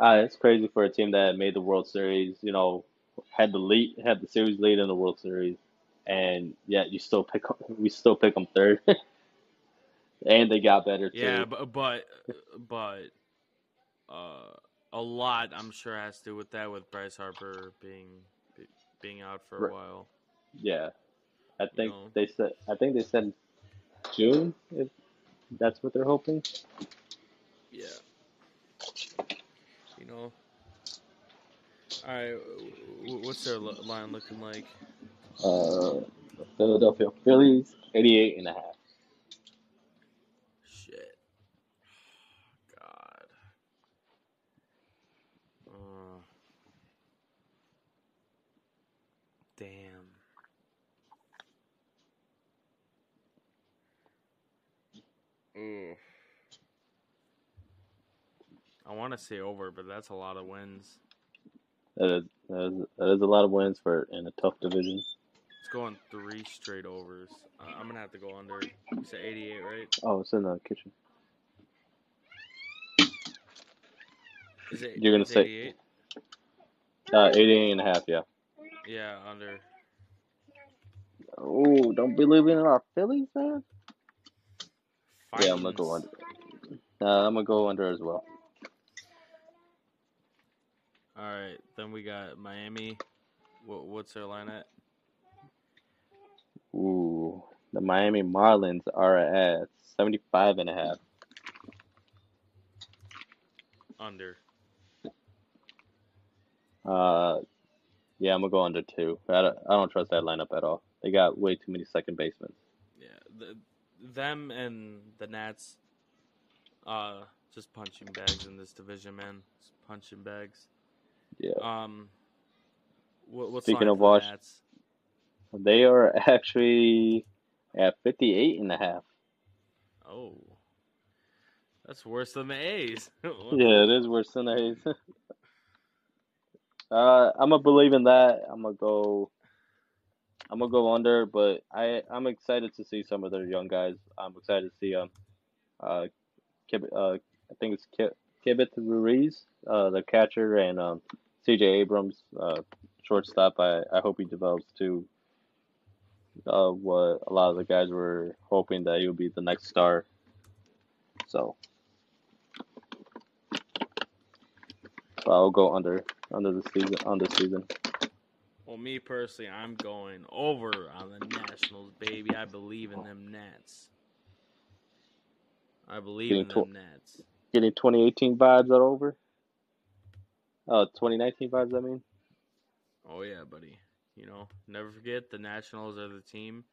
B: Uh, it's crazy for a team that made the World Series. You know, had the lead, had the series lead in the World Series, and yet you still pick. We still pick them third, and they got better too.
A: Yeah, but but but uh, a lot I'm sure has to do with that with Bryce Harper being being out for a
B: Right.
A: while.
B: Yeah, I think
A: know.
B: they said. I think they said June. If that's what they're hoping.
A: Yeah. You know. All right, what's their line looking like?
B: Uh, Philadelphia Phillies, 88 and a half.
A: Shit. God. Uh, damn. Ooh. I want to say over, but that's a lot of wins.
B: That is, that is that is a lot of wins for in a tough division.
A: It's going three straight overs. Uh, I'm gonna have to go under. You said 88, right?
B: Oh, it's in the kitchen.
A: Is it?
B: You're gonna say-
A: 88?
B: Uh, 88 and a half. Yeah.
A: Yeah, under.
B: Oh, don't believe in our Phillies, man. Yeah, I'm gonna go under. Uh, I'm gonna go under as well.
A: All right, then we got Miami. What, what's their line at?
B: Ooh, the Miami Marlins are at 75 and a half.
A: Under.
B: Uh, yeah, I'm gonna go under two. I don't, I don't trust that lineup at all. They got way too many second basemen.
A: Yeah, the, them and the Nats. Uh, just punching bags in this division, man. Just punching bags.
B: Yeah,
A: Um. What, what's
B: Speaking of
A: for the
B: they are actually at 58 and a half.
A: Oh, that's worse than the A's.
B: Yeah, it is worse than the A's. uh, I'm gonna believe in that. I'm gonna go. I'm gonna go under, but I I'm excited to see some of their young guys. I'm excited to see um, uh, Kib, uh I think it's Kib, Kibit Ruiz, uh, the catcher, and um, C.J. Abrams, uh, shortstop. I I hope he develops to. Uh, what a lot of the guys were hoping that he would be the next star. So. So I'll go under under the season on season.
A: Well, me personally, I'm going over on the Nationals, baby. I believe in them Nats. I believe in
B: Getting
A: them Nats.
B: Getting 2018 vibes are over. Oh, 2019 vibes. I mean.
A: Oh yeah, buddy. You know, never forget the Nationals are the team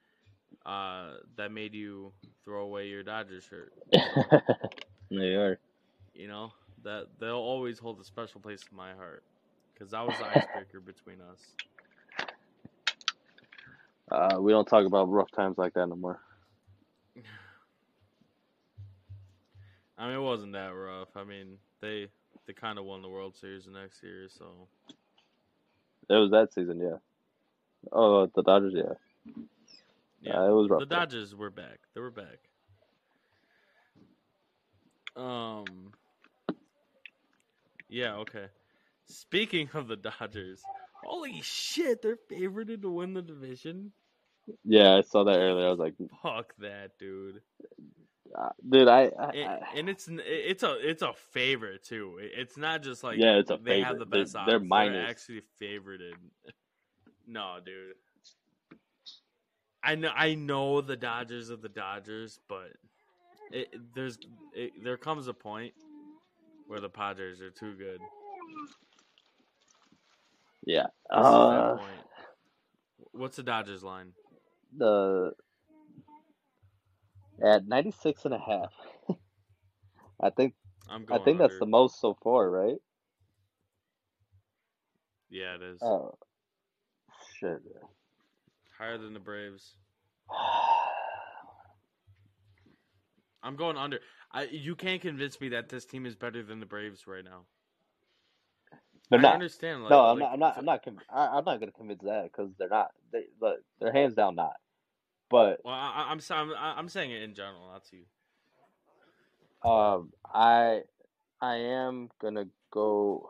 A: uh, that made you throw away your Dodgers shirt.
B: they are.
A: You know that they'll always hold a special place in my heart because that was the icebreaker between us.
B: Uh, we don't talk about rough times like that no more.
A: I mean, it wasn't that rough. I mean, they they kind of won the World Series the next year, so
B: It was that season, yeah. Oh, the Dodgers, yeah.
A: yeah.
B: Uh, it was rough.
A: the
B: though.
A: Dodgers were back. They were back. Um. Yeah. Okay. Speaking of the Dodgers, holy shit, they're favored to win the division.
B: Yeah, I saw that earlier. I was like,
A: Fuck that, dude.
B: uh, dude, I, I,
A: And,
B: I
A: and it's it's a it's a favorite too. It's not just like
B: Yeah, it's a
A: they have
B: favorite.
A: the
B: They're-
A: best
B: they're
A: odds. They're
B: minus.
A: actually favorited. No, dude. I know I know the Dodgers are the Dodgers, but it, there's it, there comes a point where the Padres are too good.
B: yeah.
A: This is that
B: Uh.
A: What's the Dodgers line?
B: The at 96 and a half. I think
A: I'm
B: I
A: going.
B: think that's the most so far, right?
A: Yeah, it is
B: Oh shit.
A: higher than the Braves. I'm going under. I you can't convince me that this team is better than the Braves right now.
B: They're
A: I
B: not.
A: understand. Like,
B: no, I'm
A: like,
B: not. I'm not. I'm not. Con- I, I'm not gonna convince that because they're not. They, but they're hands down not. But
A: Well, I, I'm I'm I'm saying it in general, not to you.
B: um, I I am gonna go.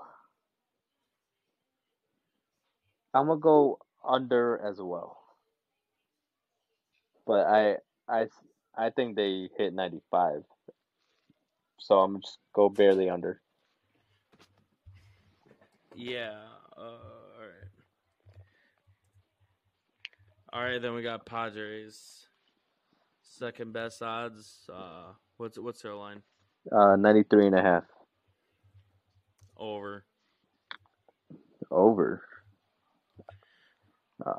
B: I'm gonna go under as well. But I I I think they hit 95. So I'm just go barely under.
A: Yeah. Uh, all right. All right, then we got Padres. Second best odds. Uh, what's what's their line?
B: Uh, 93 and a half.
A: Over.
B: Over. Uh,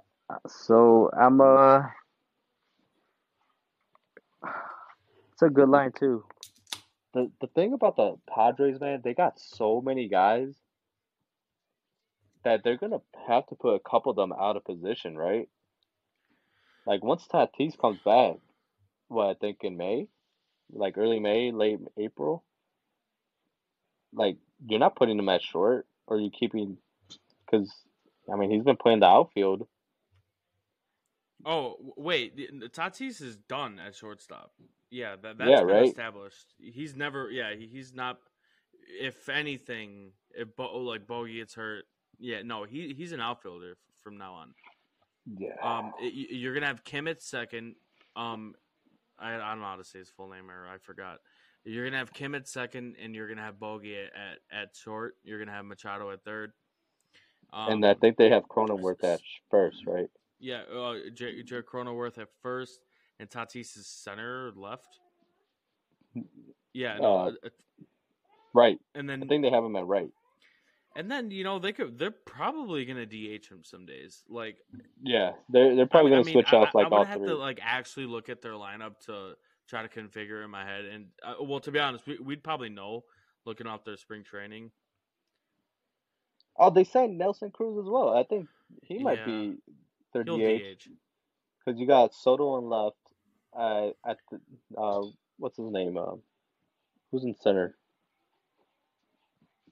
B: so I'm uh It's a good line too. The the thing about the Padres, man, they got so many guys that they're gonna have to put a couple of them out of position, right? Like once Tatis comes back, what I think in May, like early May, late April, like you're not putting him at short, or you keeping, because I mean he's been playing the outfield.
A: Oh wait, Tatis is done at shortstop. Yeah, that that's
B: Yeah,
A: been
B: right?
A: established. He's never. Yeah, he, he's not. If anything, if Bo, like Bogey gets hurt, yeah, no, he he's an outfielder from now on.
B: Yeah.
A: Um, it, you- you're gonna have Kim at second. Um, I, I don't know how to say his full name or I forgot. You're gonna have Kim at second, and you're gonna have Bogey at, at, at short. You're gonna have Machado at third. Um,
B: and I think they have Cronenworth at first, right?
A: yeah, uh, J- Jared Cronenworth at first, and Tatis is center left. Yeah, no,
B: Uh,
A: uh,
B: Right.
A: and then
B: I think they have him at right.
A: And then you know they could they're probably gonna DH him some days. Like
B: Yeah, they're they're probably
A: I
B: gonna
A: mean,
B: switch
A: I,
B: off
A: I-
B: like
A: I would
B: all
A: have
B: three.
A: to like actually look at their lineup to try to configure in my head. And uh, well, to be honest, we, we'd probably know looking off their spring training.
B: Oh, they signed Nelson Cruz as well. I think he might
A: Yeah.
B: be their
A: He'll
B: DH
A: DH.
B: because you got Soto on left. Uh, at the uh, what's his name? Um, who's in center?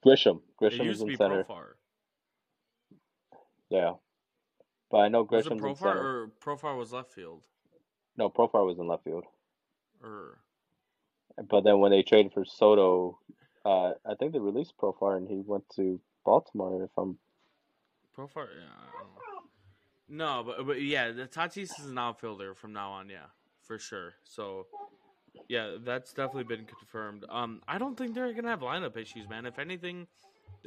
B: Grisham. Grisham is in center.
A: Profar.
B: Yeah, but I know Grisham
A: Was it
B: Grisham's in center.
A: or Profar was left field?
B: No, Profar was in left field.
A: Or
B: But then when they traded for Soto, uh, I think they released Profar and he went to Baltimore. If I'm
A: Profar? Yeah, I don't know. No, but but yeah, the Tatis is an outfielder from now on. Yeah, for sure. So. Yeah, that's definitely been confirmed. Um, I don't think they're gonna have lineup issues, man. If anything,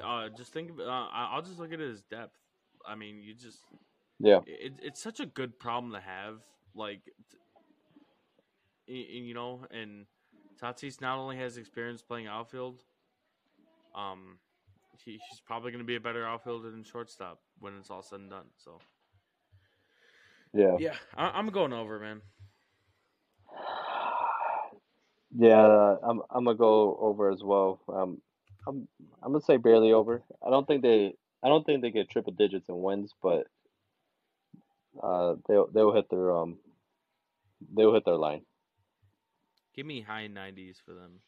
A: uh, just think. of- Uh, I'll just look at his depth. I mean, you just
B: yeah,
A: it, it's such a good problem to have. Like, t- you know, and Tatis not only has experience playing outfield, um, he, he's probably going to be a better outfielder than shortstop when it's all said and done. So,
B: yeah.
A: yeah, I, I'm going over, man.
B: Yeah, I'm I'm gonna go over as well. Um, I'm I'm gonna say barely over. I don't think they I don't think they get triple digits in wins, but uh, they'll they'll hit their um they'll hit their line.
A: Give me high 90s for them.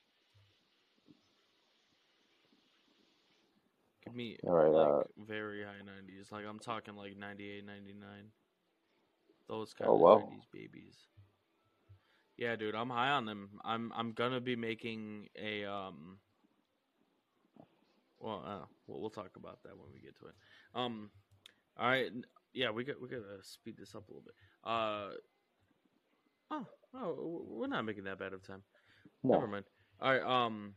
A: Give me
B: All right,
A: like
B: uh,
A: very high 90s. Like I'm talking like 98, 99. Those kind
B: Oh,
A: of
B: wow.
A: 90s babies. Yeah, dude, I'm high on them. I'm I'm gonna be making a um. Well, uh, we'll, we'll talk about that when we get to it. Um, all right, yeah, we got we gotta speed this up a little bit. Uh, oh, oh, we're not making that bad of time. Never mind. All right. Um,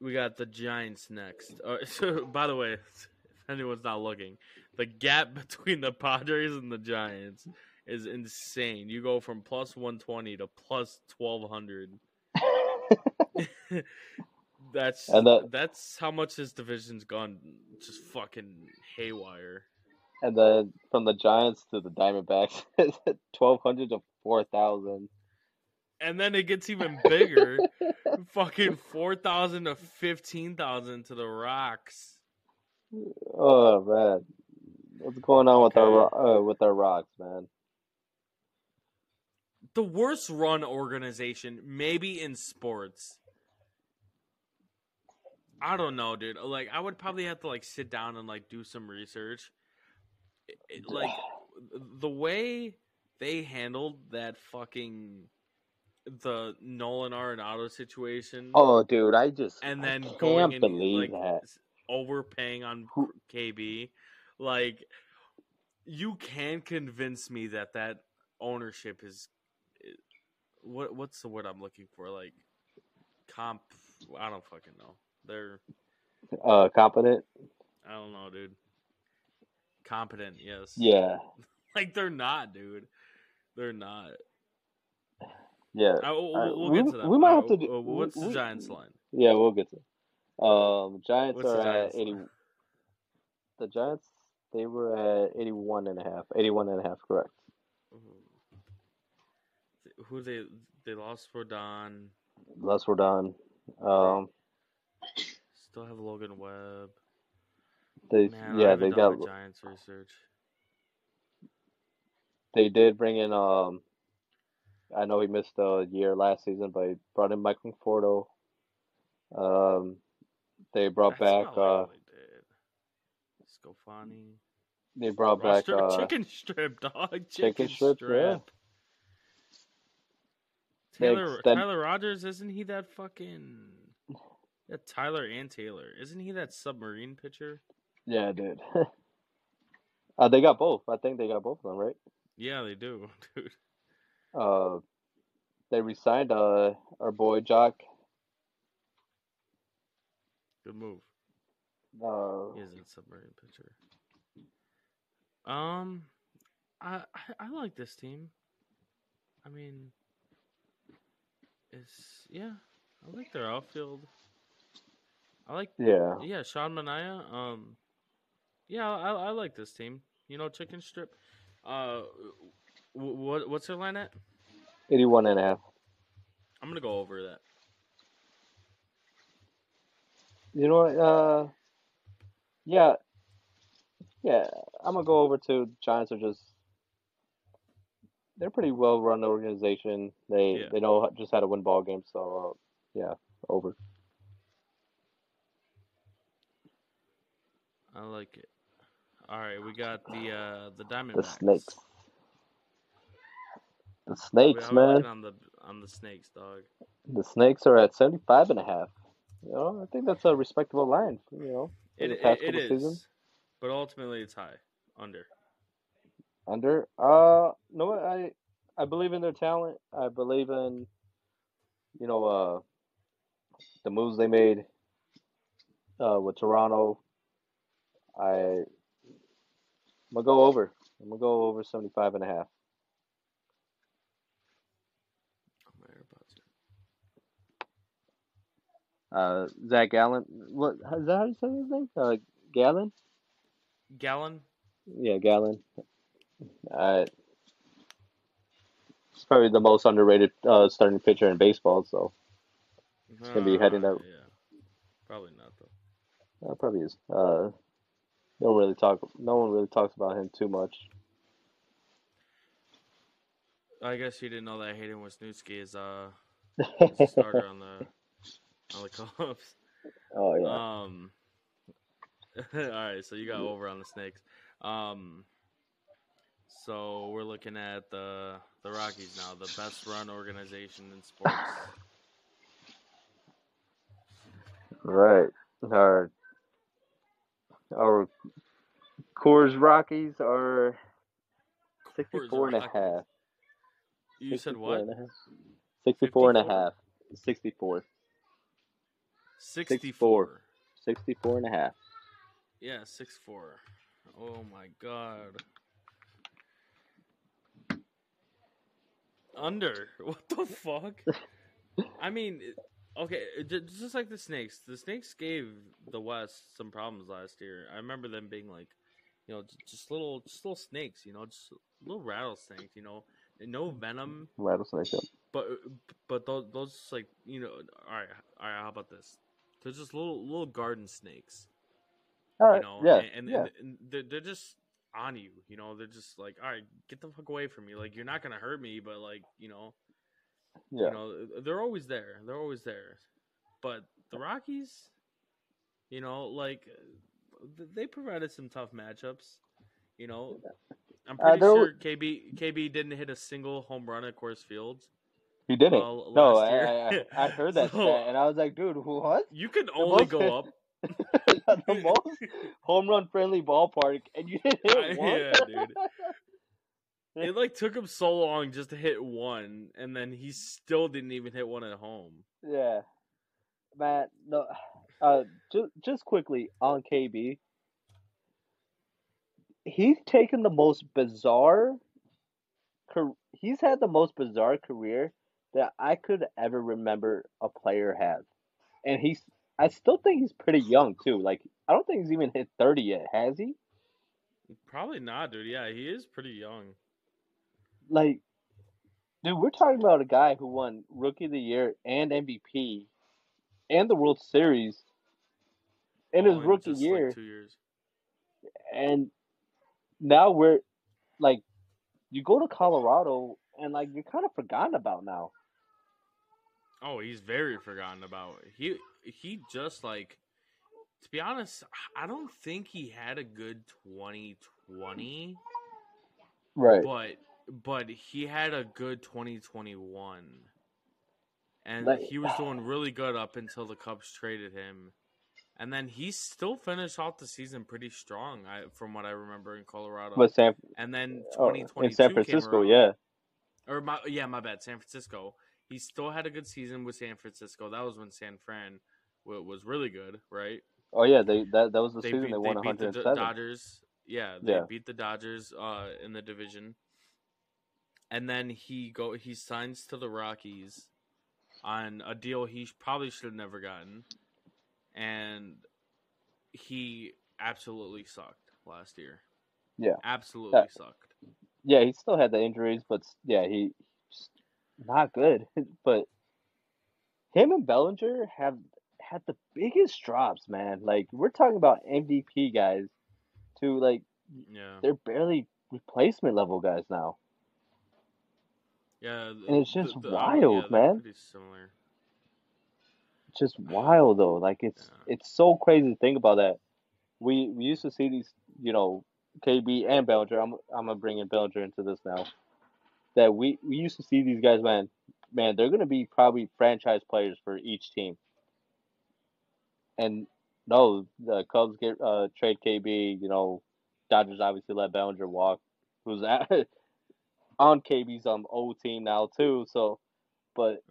A: we got the Giants next. Uh, so, by the way, if anyone's not looking, the gap between the Padres and the Giants is insane. You go from plus one twenty to plus twelve hundred. that's
B: And the-
A: that's how much this division's gone just fucking haywire.
B: and then from the Giants to the Diamondbacks, twelve hundred to four thousand.
A: and then it gets even bigger. fucking four thousand to fifteen thousand to the rocks.
B: Oh man, what's going on with our uh, with our rocks, man?
A: The worst run organization, maybe in sports. I don't know, dude. Like, I would probably have to like sit down and like do some research. It- it- like the way they handled that fucking the Nolan Arenado situation.
B: Oh, dude, I just
A: and
B: I
A: then
B: can't
A: going and
B: believe
A: like
B: that.
A: overpaying on KB, like you can convince me that that ownership is i- what what's the word I'm looking for? Like comp. I don't fucking know. They're
B: Uh, competent.
A: I don't know, dude. Competent, yes.
B: Yeah,
A: Like they're not, dude. They're not.
B: yeah,
A: I, we'll, we'll
B: we-
A: get to that.
B: we might have to do-
A: uh, What's the Giants line?
B: yeah. We'll get to. It. Um, Giants
A: What's
B: are
A: Giants
B: at eighty.
A: line?
B: The Giants they were at 81 and a half. 81 and a half, correct.
A: Who they they lost
B: Rodón. We're done. Um,
A: Still have Logan Webb.
B: they
A: Man,
B: yeah they got
A: Giants research.
B: they did bring in um. I know he missed a year last season, but he brought in Mike Conforto. Um, they brought
A: That's
B: back uh.
A: Scofani.
B: they brought back uh,
A: chicken strip, dog. Chicken,
B: chicken strip,
A: strip. Taylor
B: extend-
A: Tyler Rogers, isn't he that fucking? Yeah, Tyler and Taylor, isn't he that submarine pitcher?
B: yeah, dude. uh, they got both. I think they got both of them, right?
A: Yeah, they do, dude.
B: Uh, they resigned uh our boy Joc.
A: Good move.
B: Uh,
A: He is a submarine pitcher. Um, I, I I like this team. I mean, it's yeah. I like their outfield. I like
B: yeah,
A: yeah, Sean Manaea. Um, yeah, I I like this team. You know, chicken strip. Uh, what what's their line at?
B: 81 and a half.
A: I'm gonna go over that.
B: You know what? Uh, yeah, yeah. I'm gonna go over to Giants are just they're pretty well run organization. They
A: Yeah.
B: they know just how to win ball games. So uh, yeah, over.
A: I like it. All right, we got the uh the
B: The
A: Diamondbacks.
B: snakes. The snakes,
A: we
B: man.
A: on the on the snakes, dog.
B: The snakes are at 75 and a half. You know, I think that's a respectable line. You know,
A: It
B: the
A: it, it
B: seasons.
A: but ultimately it's high under.
B: Under. Uh, no, I I believe in their talent. I believe in, you know, uh, the moves they made. Uh, with Toronto. I. I'm gonna go over. I'm gonna go over 75 and a half.
A: My AirPods.
B: Uh, Zach Gallen. What is that? How do you say his name? Uh, Gallon.
A: Gallon.
B: Yeah, Gallon. Uh, he's probably the most underrated uh, starting pitcher in baseball. So it's gonna be heading out.
A: Yeah, probably not though.
B: uh, probably is. Uh, no one really talk. No one really talks about him too much.
A: I guess you didn't know that Hayden Wesneski is uh is a starter on the on the Cubs.
B: oh yeah.
A: Um. all right, so you got over on the Snakes. Um. So we're looking at the the Rockies now, the best run organization in sports.
B: Right. Our our Coors Rockies are 64 and a half.
A: You said
B: 64
A: what?
B: and a half. 64 and a
A: 54?
B: half. 64.
A: 64.
B: 64 and a half.
A: Yeah, six four. Oh my god. Under. What the fuck? I mean, okay, just like the Snakes. The Snakes gave the West some problems last year. I remember them being like, you know, just little, just little snakes. You know, just little rattlesnakes. You know, no venom,
B: Rattlesnake. Yep.
A: but but those, those like you know, all right, all right. How about this? They're just little little garden snakes.
B: All right.
A: You know,
B: yeah.
A: and, and,
B: yeah.
A: and they're, they're just on you. You know, they're just like, all right, get the fuck away from me. Like you're not gonna hurt me, but like you know,
B: yeah.
A: you know, they're always there. They're always there. But the Rockies, you know, like they provided some tough matchups. You know, I'm
B: Uh,
A: pretty
B: there
A: sure KB KB didn't hit a single home run at Coors Fields.
B: He didn't.
A: uh,
B: no, I. I, I heard that
A: So-
B: stat, and I was like, dude, what?
A: You can only
B: most-
A: go up.
B: the most home run friendly ballpark, and you didn't hit one.
A: yeah, dude. It like took him so long just to hit one, and then he still didn't even hit one at home.
B: Yeah, man. No, uh, just just quickly on KB. He's taken the most bizarre. He's had the most bizarre career that I could ever remember a player have, and he's. I still think he's pretty young too. Like I don't think he's even hit thirty yet. Has he?
A: Probably not, dude. Yeah, he is pretty young.
B: Like, dude, we're talking about a guy who won Rookie of the Year and MVP, and the World Series in his
A: oh,
B: rookie
A: just, like,
B: year.
A: two years.
B: and now we're like you go to Colorado and like you're kind of forgotten about now.
A: Oh, he's very forgotten about. He he just like to be honest, I don't think he had a good 2020,
B: Right.
A: but but he had a good 2021. And
B: Like-
A: he was doing really good up until the Cubs traded him. And then he still finished off the season pretty strong, I, from what I remember in Colorado.
B: But San
A: and then
B: oh,
A: 2022
B: in San Francisco,
A: around.
B: yeah.
A: or my yeah, my bad. San Francisco. He still had a good season with San Francisco. That was when San Fran was really good, right?
B: Oh yeah, they that that was the
A: They
B: season
A: beat,
B: they won
A: they beat the
B: 107.
A: Dodgers. Yeah, they
B: Yeah.
A: beat the Dodgers uh, in the division. And then he go he signs to the Rockies on a deal he probably should have never gotten, and he absolutely sucked last year.
B: Yeah.
A: absolutely
B: Yeah.
A: sucked.
B: Yeah, he still had the injuries, but yeah, he not good. but him and Bellinger have had the biggest drops, man. Like we're talking about MVP guys to like
A: Yeah,
B: they're barely replacement level guys now.
A: yeah,
B: And it's just
A: I-
B: wild,
A: yeah,
B: man.
A: Pretty similar.
B: It's just wild though. Like it's
A: Yeah.
B: it's so crazy to think about that. We we used to see these, you know, KB and Bellinger. I'm I'm gonna bring in Bellinger into this now. That we we used to see these guys, man. Man, they're gonna be probably franchise players for each team. And no, the Cubs get uh trade KB. You know, Dodgers obviously let Bellinger walk, who's at, on KB's um old team now too. So, but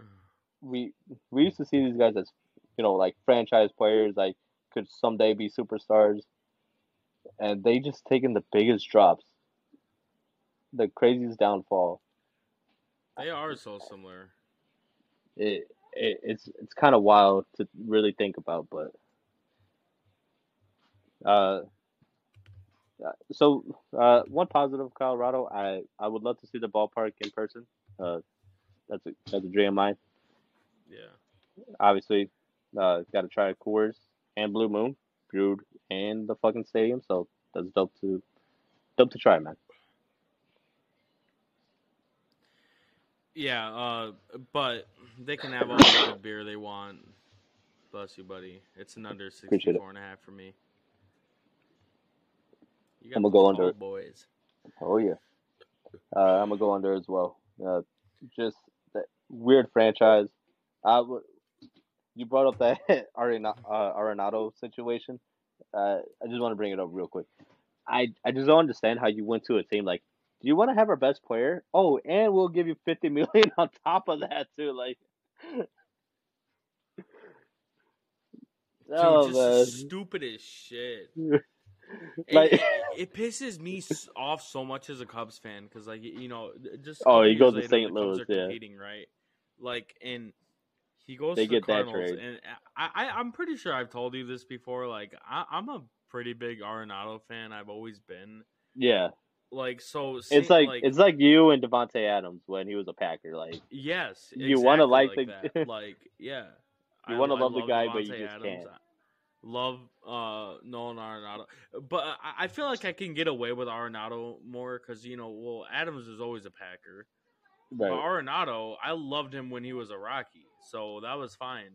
B: we we used to see these guys as you know like franchise players like could someday be superstars and they just taken the biggest drops the craziest downfall
A: They are so similar.
B: it, it it's it's kind of wild to really think about but uh uh, so uh one positive of Colorado I I would love to see the ballpark in person uh that's a that's a dream of mine
A: Yeah.
B: obviously uh got to try Coors and Blue Moon brewed in the fucking stadium so that's dope to dope to try man
A: Yeah, uh, but they can have all the beer they want. Bless you, buddy. It's an under
B: Appreciate it.
A: 64 and a half for me. You got
B: I'ma go under
A: boys.
B: oh yeah uh I'm gonna go under as well uh just that weird franchise I you brought up that Arena, uh, Arenado situation uh I just want to bring it up real quick I I just don't understand how you went to a team like do you want to have our best player? Oh, and we'll give you fifty million on top of that too. Like,
A: Dude,
B: oh
A: just the
B: man,
A: stupidest shit. It,
B: like,
A: it, it pisses me off so much as a Cubs fan because, like, you know, just
B: Oh, he goes to St. Louis, yeah.
A: right? Like, and he goes
B: They
A: to the
B: get that trade.
A: and I, I, I'm pretty sure I've told you this before. Like, I, I'm a pretty big Arenado fan. I've always been.
B: yeah,
A: Like so,
B: It's
A: seeing-
B: like, it's like you and Davante Adams when he was a Packer. Like
A: yes,
B: you wanna like
A: like
B: the-
A: that. like yeah.
B: You wanna
A: I
B: love the guy, but you
A: Davante
B: just can't.
A: Love uh Nolan Arenado, but I, I feel like I can get away with Arenado more because you know, well, Adams is always a Packer, but
B: right.
A: Arenado, I loved him when he was a Rocky, so that was fine.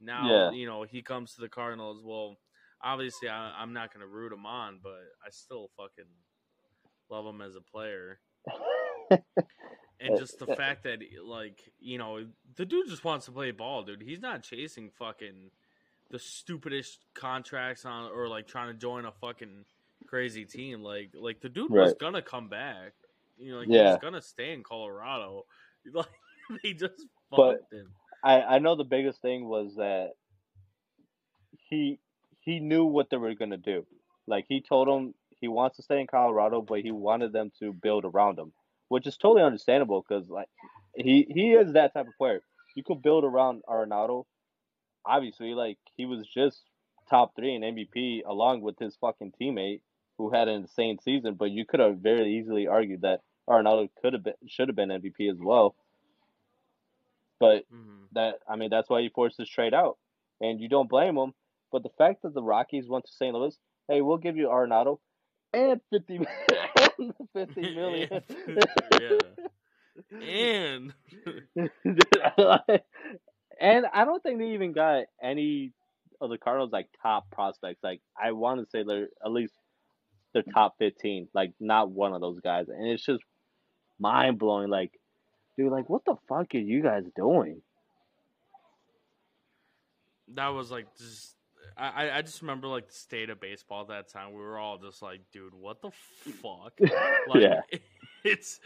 A: Now
B: Yeah.
A: you know he comes to the Cardinals. Well, obviously I, I'm not going to root him on, but I still fucking love him as a player. And just the fact that, like, you know, the dude just wants to play ball, dude. He's not chasing fucking the stupidest contracts on, or like trying to join a fucking crazy team. Like, like the dude was gonna come back. You know, like,
B: Yeah.
A: he was gonna stay in Colorado. Like, they just
B: But-
A: fucked him.
B: I I know the biggest thing was that he he knew what they were gonna do. Like he told them he wants to stay in Colorado, but he wanted them to build around him, which is totally understandable because like he he is that type of player. You could build around Arenado. Obviously, like he was just top three in MVP along with his fucking teammate who had an insane season. But you could have very easily argued that Arenado could have been should have been MVP as well. But
A: hmm
B: that I mean that's why he forced his trade out, and you don't blame him. But the fact that the Rockies went to St. Louis, hey, we'll give you Arenado and fifty and fifty million.
A: yeah. And
B: and I don't think they even got any of the Cardinals like top prospects. Like I want to say they're at least they're top fifteen. Like not one of those guys, and it's just mind blowing. Like, dude, like what the fuck are you guys doing?
A: that was like just I, I- just remember like the state of baseball at that time. We were all just like, dude, what the fuck? Like
B: yeah.
A: it's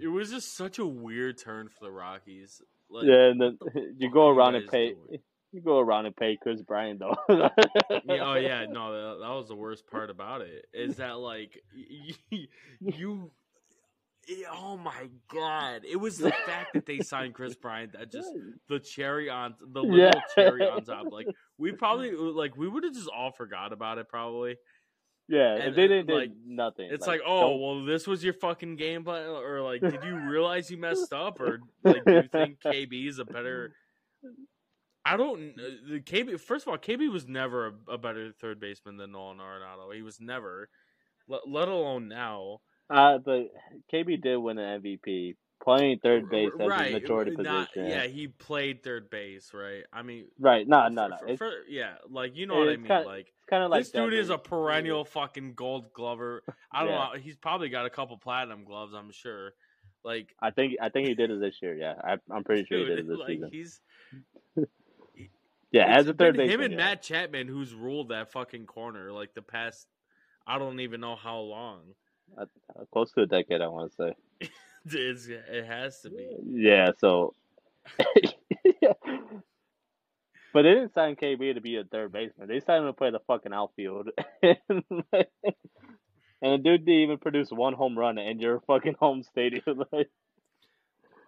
A: it was just such a weird turn for the Rockies. Like
B: yeah, and then
A: the
B: you go around and pay.
A: doing?
B: You go around and pay Kris Bryant though.
A: Yeah, oh yeah, no, that, that was the worst part about it. Is that like y- you? It- oh my god! It was the fact that they signed Kris Bryant that just the cherry on the little
B: Yeah.
A: cherry on top. Like we probably like we would have just all forgot about it probably.
B: yeah,
A: and,
B: if they didn't
A: like,
B: do nothing.
A: It's like,
B: don't-
A: oh well, this was your fucking game plan, or like, did you realize you messed up, or like, do you think KB is a better? I don't. uh, The KB. First of all, KB was never a, a better third baseman than Nolan Arenado. He was never, let, let alone now.
B: Uh, but KB did win an MVP, playing third base as
A: right?
B: his majority
A: not-
B: position.
A: Yeah, he played third base, right? I mean,
B: Right? No, no, no.
A: for- for- yeah, like you know what I mean.
B: kinda
A: like
B: kind of like
A: this dude is a perennial fucking Gold Glover. I don't
B: Yeah.
A: know. He's probably got a couple platinum gloves. I'm sure. Like
B: I think I think he did it this year. Yeah, I, I'm pretty sure he did it this
A: like
B: season.
A: he's
B: Yeah, as a third baseman.
A: him and
B: yeah.
A: Matt Chapman who's ruled that fucking corner like the past I don't even know how long.
B: Uh, close to a decade, I want to say.
A: It's, it has to be.
B: Yeah, so. but they didn't sign KB to be a third baseman. They signed him to play the fucking outfield. and the dude didn't even produce one home run in your fucking home stadium. Like,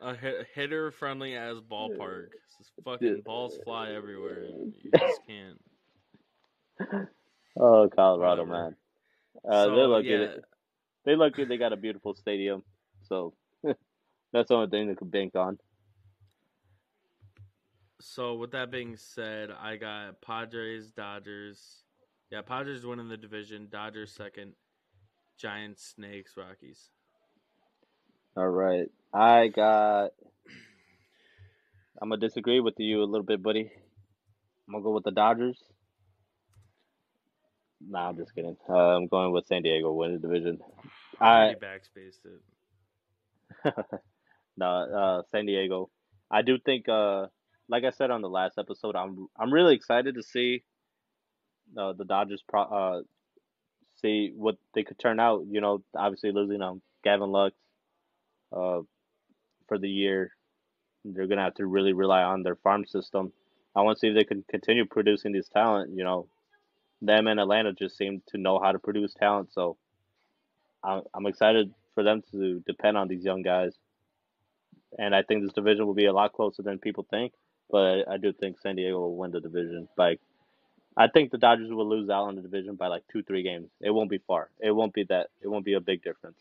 A: A hit, hitter friendly as ballpark. Just fucking balls fly everywhere. You just can't.
B: oh, Colorado,
A: Whatever.
B: man. Uh, they're
A: So,
B: lucky.
A: yeah.
B: They, lucky they got a beautiful stadium. So that's the only thing they could bank on.
A: So with that being said, I got Padres, Dodgers. Yeah, Padres winning the division. Dodgers second. Giants, Snakes, Rockies.
B: All right. I got. I'm gonna disagree with you a little bit, buddy. I'm gonna go with the Dodgers. Nah, I'm just kidding. Uh, I'm going with San Diego win the division.
A: I backspaced it.
B: no, uh, San Diego. I do think, uh, like I said on the last episode, I'm I'm really excited to see uh, the Dodgers pro- uh, see what they could turn out. You know, obviously losing um Gavin Lux uh, for the year, they're gonna have to really rely on their farm system. I want to see if they can continue producing this talent. You know, them and Atlanta just seem to know how to produce talent. So I'm I'm excited for them to depend on these young guys. And I think this division will be a lot closer than people think. But I do think San Diego will win the division by I think the Dodgers will lose out in the division by like two, three games. It won't be far. It won't be that. It won't be a big difference.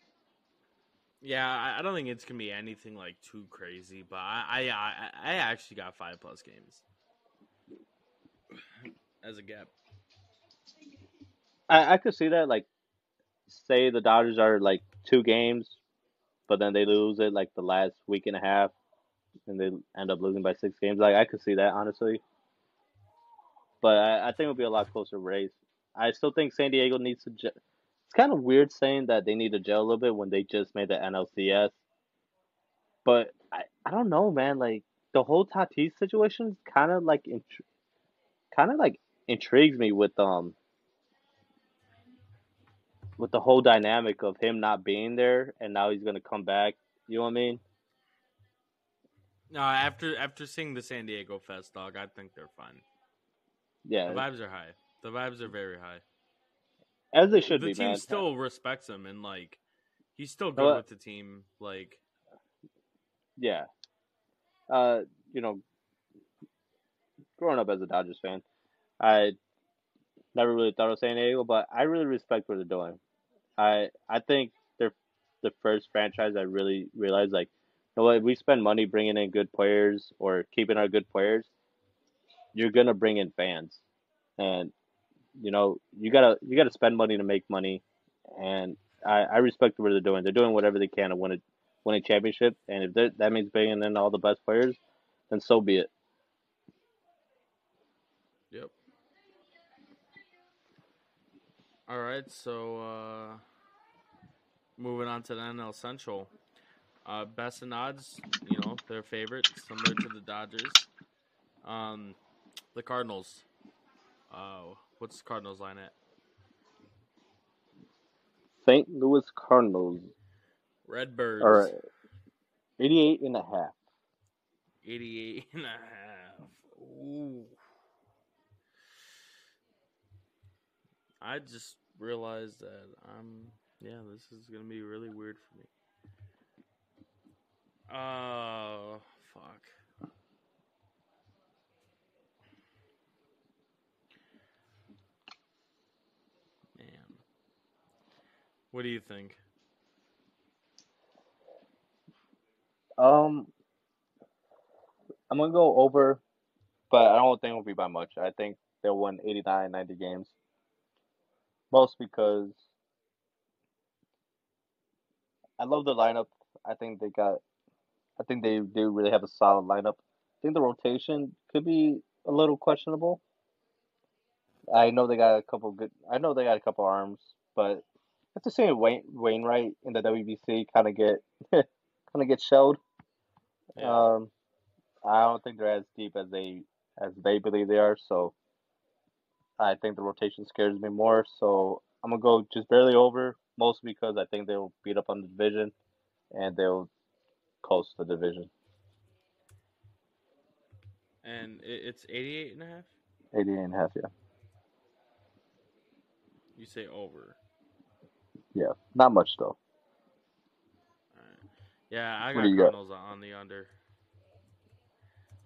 A: Yeah, I, don't think it's gonna be anything like too crazy, but I I, I actually got five plus games as a gap.
B: I, I could see that. Like, say the Dodgers are like two games, but then they lose it like the last week and a half, and they end up losing by six games. Like, I could see that honestly. But I, I think it'll be a lot closer race. I still think San Diego needs to. Ge- it's kind of weird saying that they need to gel a little bit when they just made the NLCS. But I, I don't know, man. Like the whole Tatis situation kind of like, int- kind of like intrigues me with um with the whole dynamic of him not being there and now he's gonna come back. You know what I mean?
A: No, after after seeing the San Diego Fest, dog, I think they're fine.
B: Yeah, the
A: vibes are high. The vibes are very high.
B: as they should
A: the
B: be, The
A: team
B: man.
A: still respects him, and like he's still good
B: what?
A: with the team. Like,
B: Yeah. Uh, you know, growing up as a Dodgers fan, I never really thought of San Diego, but I really respect what they're doing. I I think they're the first franchise I really realized like, you know what, if we spend money bringing in good players or keeping our good players, you're gonna bring in fans, and you know you gotta you gotta spend money to make money, and I I respect what they're doing. They're doing whatever they can to win a win a championship, and if that that means bringing in all the best players, then so be it.
A: yep. All right, so uh moving on to the NL Central. Uh, best and odds, you know, their favorite, similar to the Dodgers. Um, the Cardinals. Uh, what's the Cardinals line at?
B: St. Louis Cardinals
A: Redbirds.
B: are 88 and a half.
A: 88 and a half. Ooh. I just realized that I'm yeah, this is gonna be really weird for me. Oh fuck. Man. What do you think?
B: Um, I'm gonna go over, but I don't think it'll be by much. I think they'll win 89, 90 games. Most because I love the lineup. I think they got, I think they do really have a solid lineup. I think the rotation could be a little questionable. I know they got a couple good. I know they got a couple arms, but after seeing Wayne Wainwright in the WBC kind of get kind of get shelled.
A: Yeah.
B: Um, I don't think they're as deep as they as they believe they are. So I think the rotation scares me more. So I'm gonna go just barely over, mostly because I think they'll beat up on the division, and they'll coast the division.
A: and it's 88 and a half?
B: 88 and a half, yeah,
A: You say over.
B: yeah, not much though.
A: Alright. Yeah, I got
B: you got?
A: Cardinals on the under.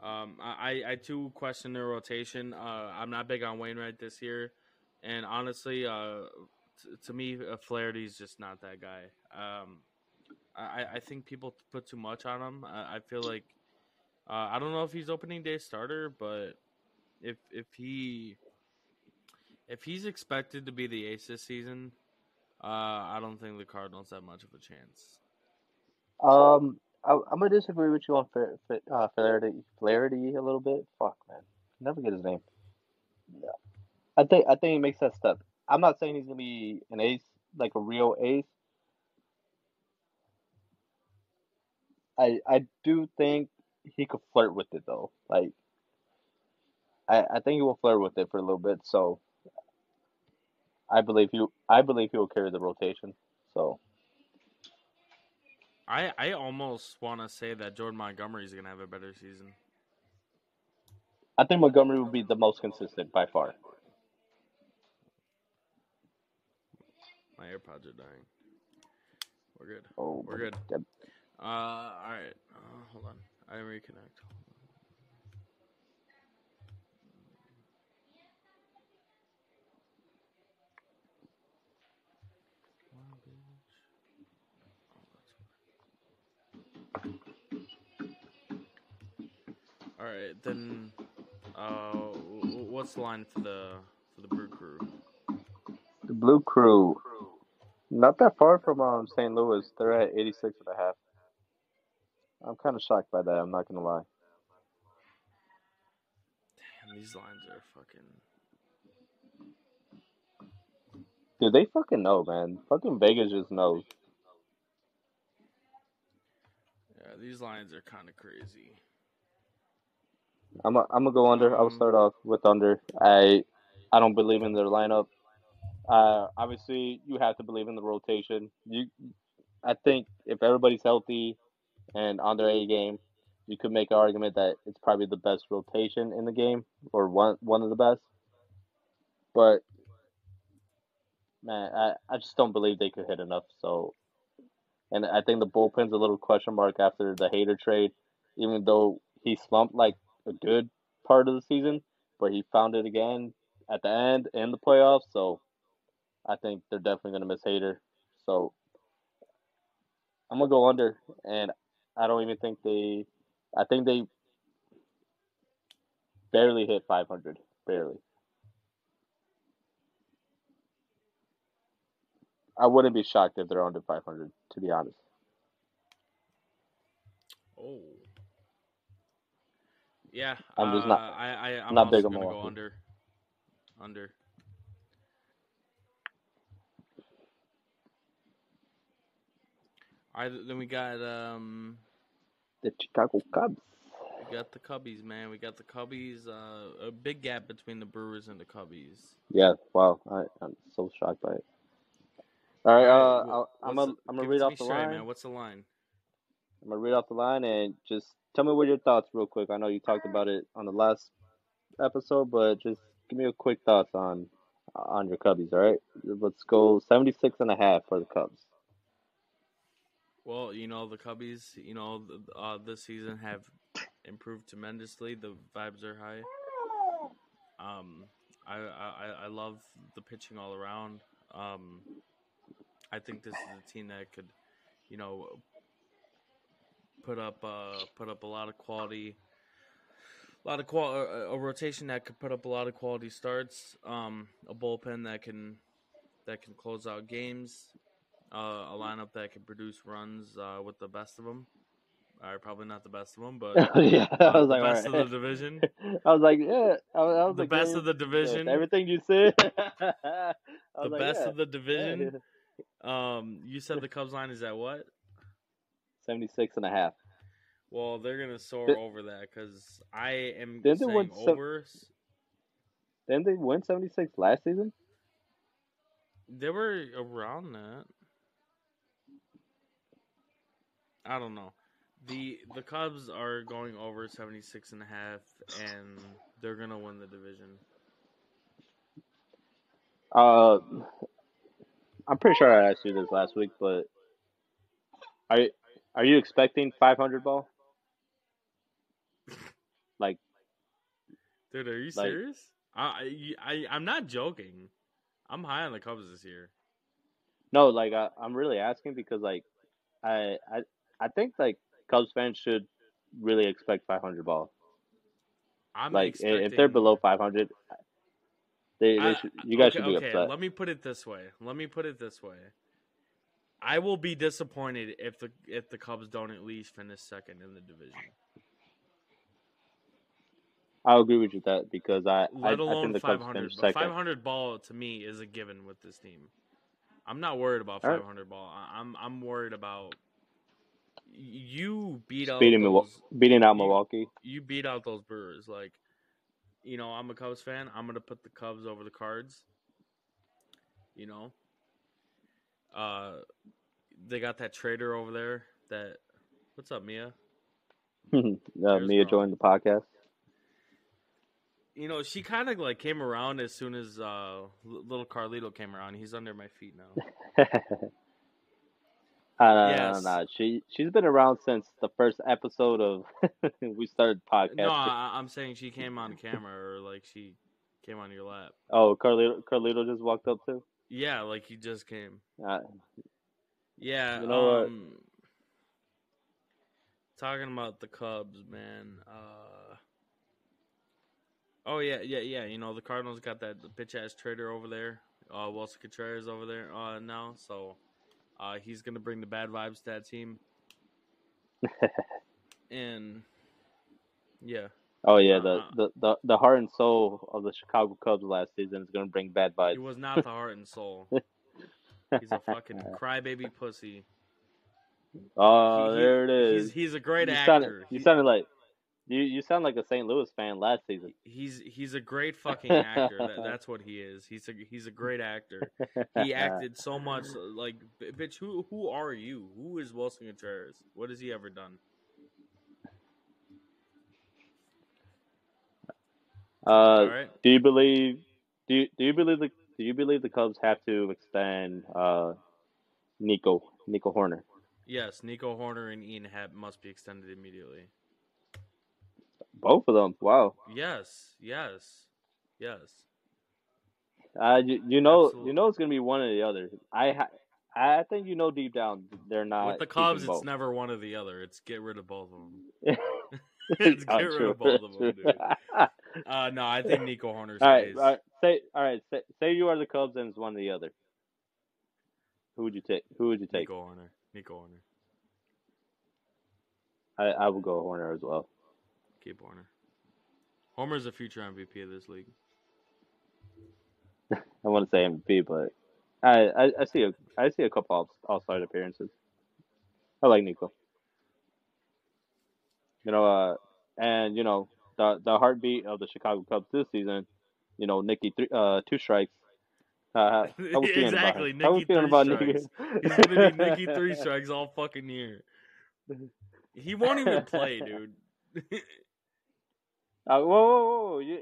A: Um, I, I, too question their rotation. Uh, I'm not big on Wainwright this year, and honestly, uh, t- to me, uh, Flaherty's just not that guy. Um, I, I think people put too much on him. I, I feel like uh, I don't know if he's opening day starter, but if if he if he's expected to be the ace this season, uh, I don't think the Cardinals have much of a chance.
B: Um, I, I'm gonna disagree with you on Fa- uh, Flaherty, a little bit. Fuck, man, never get his name. I think I think he makes that step. I'm not saying he's gonna be an ace, like a real ace. I I do think he could flirt with it though. Like I I think he will flirt with it for a little bit. So I believe he I believe he will carry the rotation. So
A: I I almost want to say that Jordan Montgomery is gonna have a better season.
B: I think Montgomery will be the most consistent by far.
A: My AirPods are dying. We're good.
B: Oh,
A: We're good.
B: God.
A: Uh, all right. Uh, hold on. I reconnect. All right, then. Uh, what's the line for the for the Brew Crew?
B: The Blue Crew, not that far from um, St. Louis. They're at 86 and a half. I'm kind of shocked by that. I'm not gonna lie.
A: Damn, these lines are fucking.
B: Dude, they fucking know, man. Fucking Vegas just knows.
A: Yeah, these lines are kind of crazy.
B: I'm a, I'm gonna go under. I'll
A: Um,
B: start off with under. I I don't believe in their lineup. Uh, obviously, you have to believe in the rotation. You, I think if everybody's healthy and on their A game, you could make an argument that it's probably the best rotation in the game or one one of the best. But man, I, I just don't believe they could hit enough. So, and I think the bullpen's a little question mark after the Hader trade, even though he slumped like a good part of the season, but he found it again at the end in the playoffs. So, I think they're definitely gonna miss Hader. So, I'm gonna go under, and I don't even think they. I think they barely hit 500. Barely. I wouldn't be shocked if they're under 500, to be honest.
A: Oh. Yeah,
B: I'm just
A: uh,
B: not-
A: I, I, I'm
B: not big on
A: gonna go under. Under. All right, then we got um,
B: The Chicago Cubs.
A: we got the Cubbies, man. We got the Cubbies. Uh, a big gap between the Brewers and the Cubbies.
B: Yeah, wow. I, I'm so shocked by it. All right, uh, I'll, I'm gonna I'm gonna read off the
A: straight,
B: line.
A: man. What's the line?
B: I'm gonna read off the line and just tell me what your thoughts real quick. I know you talked about it on the last episode, but just give me a quick thoughts on on your Cubbies. All right, let's go 76 and a half for the Cubs.
A: Well, you know the Cubbies. You know, uh, this season have improved tremendously. The vibes are high. Um, I I, I love the pitching all around. Um, I think this is a team that could, you know, put up uh put up a lot of quality. A lot of qual a, a rotation that could put up a lot of quality starts. Um, a bullpen that can that can close out games uh, a lineup that can produce runs uh, with the best of them. Uh, probably not the best of them, but uh,
B: yeah, I was
A: the
B: like,
A: best
B: all
A: of the division.
B: I was like, yeah, I was, I was
A: the
B: like,
A: best
B: yeah,
A: of the division.
B: everything you said.
A: The
B: like,
A: best
B: yeah,
A: of the division. Um, you said the Cubs line is at what?
B: 76 and a half.
A: Well, they're gonna soar
B: Did-
A: over that because I am
B: they
A: saying
B: win some-
A: over.
B: Didn't they win 76 last season?
A: They were around that. I don't know. The the Cubs are going over 76 and a half and they're going to win the division.
B: Uh, I'm pretty sure I asked you this last week, but are are you expecting 500 ball? Like,
A: Dude, are you
B: Like-
A: serious? I, I I'm not joking. I'm high on the Cubs this year.
B: no, like I, I'm really asking because like I I I think like Cubs fans should really expect 500 ball.
A: I'm
B: like
A: expecting,
B: if they're below 500, they, they
A: I-
B: should, you guys
A: okay,
B: should be
A: okay,
B: upset.
A: Let me put it this way. Let me put it this way. I will be disappointed if the if the Cubs don't at least finish second in the division.
B: I'll agree with you that because I I,
A: Let
B: I
A: alone
B: think the Cubs
A: 500.
B: finish
A: But
B: second.
A: 500 ball to me is a given with this team. I'm not worried about
B: All right.
A: 500 ball. I- I'm I'm worried about you beat out
B: beating
A: those,
B: beating out
A: you-
B: Milwaukee.
A: you beat out those Brewers. Like, you know, I'm a Cubs fan. I'm gonna put the Cubs over the Cards. You know, uh, they got that trader over there. That what's up, Mia?
B: uh, Mia joined the podcast.
A: You know, she kind of like came around as soon as uh, little Carlito came around. He's under my feet now.
B: Uh,
A: Yes.
B: nah, she she's been around since the first episode of we started podcasting.
A: No, I, I'm saying she came on camera or like she came on your lap.
B: oh, Carlito, Carlito just walked up too.
A: Yeah, like he just came.
B: Uh,
A: Yeah.
B: You know what?
A: um, Talking about the Cubs, man. Uh, Oh yeah, yeah, yeah. You know the Cardinals got that bitch ass trader over there, uh, Willson Contreras over there uh, now. So uh, he's gonna bring the bad vibes to that team. and yeah,
B: Oh yeah, the,
A: Uh-uh.
B: the, the, the heart and soul of the Chicago Cubs last season is gonna bring bad vibes.
A: he was not the heart and soul. He's a fucking crybaby pussy.
B: Oh,
A: he-
B: there it is.
A: He's he's a great
B: you
A: actor.
B: sounded, you
A: He-
B: sounded like you you sound like a St. Louis fan last season.
A: he's he's a great fucking actor. That, that's what he is. He's a he's a great actor. He acted so much like bitch. Who who are you? Who is Willson Contreras? What has he ever done?
B: Uh,
A: right.
B: do you believe? Do you, do you believe the Do you believe the Cubs have to extend uh, Nico Nico Hoerner?
A: Yes, Nico Hoerner and Ian Happ must be extended immediately.
B: Both of them. Wow.
A: Yes, yes, yes.
B: Uh, you, you know
A: Absolutely.
B: you know it's gonna be one or the other. I ha- I think you know deep down they're not.
A: With the Cubs, it's
B: both.
A: never one or the other. It's get rid of both of them. It's get rid
B: true,
A: of both of them, dude. Uh, no, I think Nico Hoerner
B: all right, all right, Say all right. Say, say you are the Cubs and it's one or the other. Who would you take? Who would you take?
A: Nico Hoerner. Nico Hoerner.
B: I I would go Hoerner as well.
A: Keep Hoerner. Hoerner's a future MVP of this league.
B: I want to say MVP, but I, I I see a I see a couple all star appearances. I like Nico. You know, uh, and you know the the heartbeat of the Chicago Cubs this season. You know, Nicky three uh two strikes. Uh, how we feeling
A: Exactly,
B: about him? How we
A: Nicky
B: feeling
A: three
B: about
A: strikes.
B: Nicky?
A: He's gonna be Nicky three strikes all fucking year. He won't even play, dude.
B: Uh, whoa, whoa, whoa! You,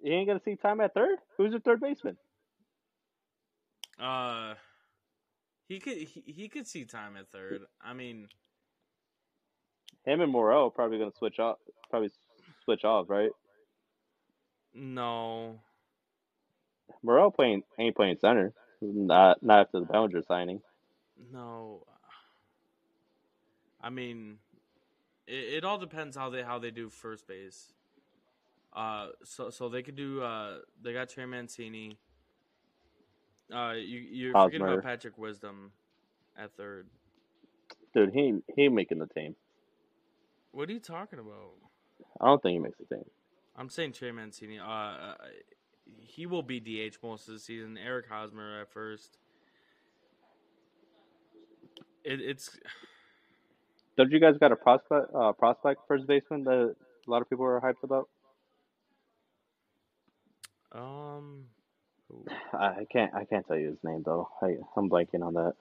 B: you ain't gonna see time at third. Who's your third baseman?
A: uh, he could he, he could see time at third. I mean,
B: Him and Morel probably gonna switch off. Probably switch off, right?
A: no,
B: Morel playing ain't playing center. Not not after the Bellinger signing.
A: no. I mean, it, it all depends how they how they do first base. Uh, so so they could do. Uh, they got Trey Mancini. Uh, you you're forgetting
B: Hosmer.
A: about Patrick Wisdom at third.
B: Dude, he he making the team.
A: What are you talking about?
B: I don't think he makes the team.
A: I'm saying Trey Mancini. Uh, uh, he will be DH most of the season. Eric Hosmer at first. It, it's
B: Don't you guys got a prospect uh, prospect first baseman that a lot of people are hyped about?
A: um.
B: I I can't I can't tell you his name though. I I'm blanking on that.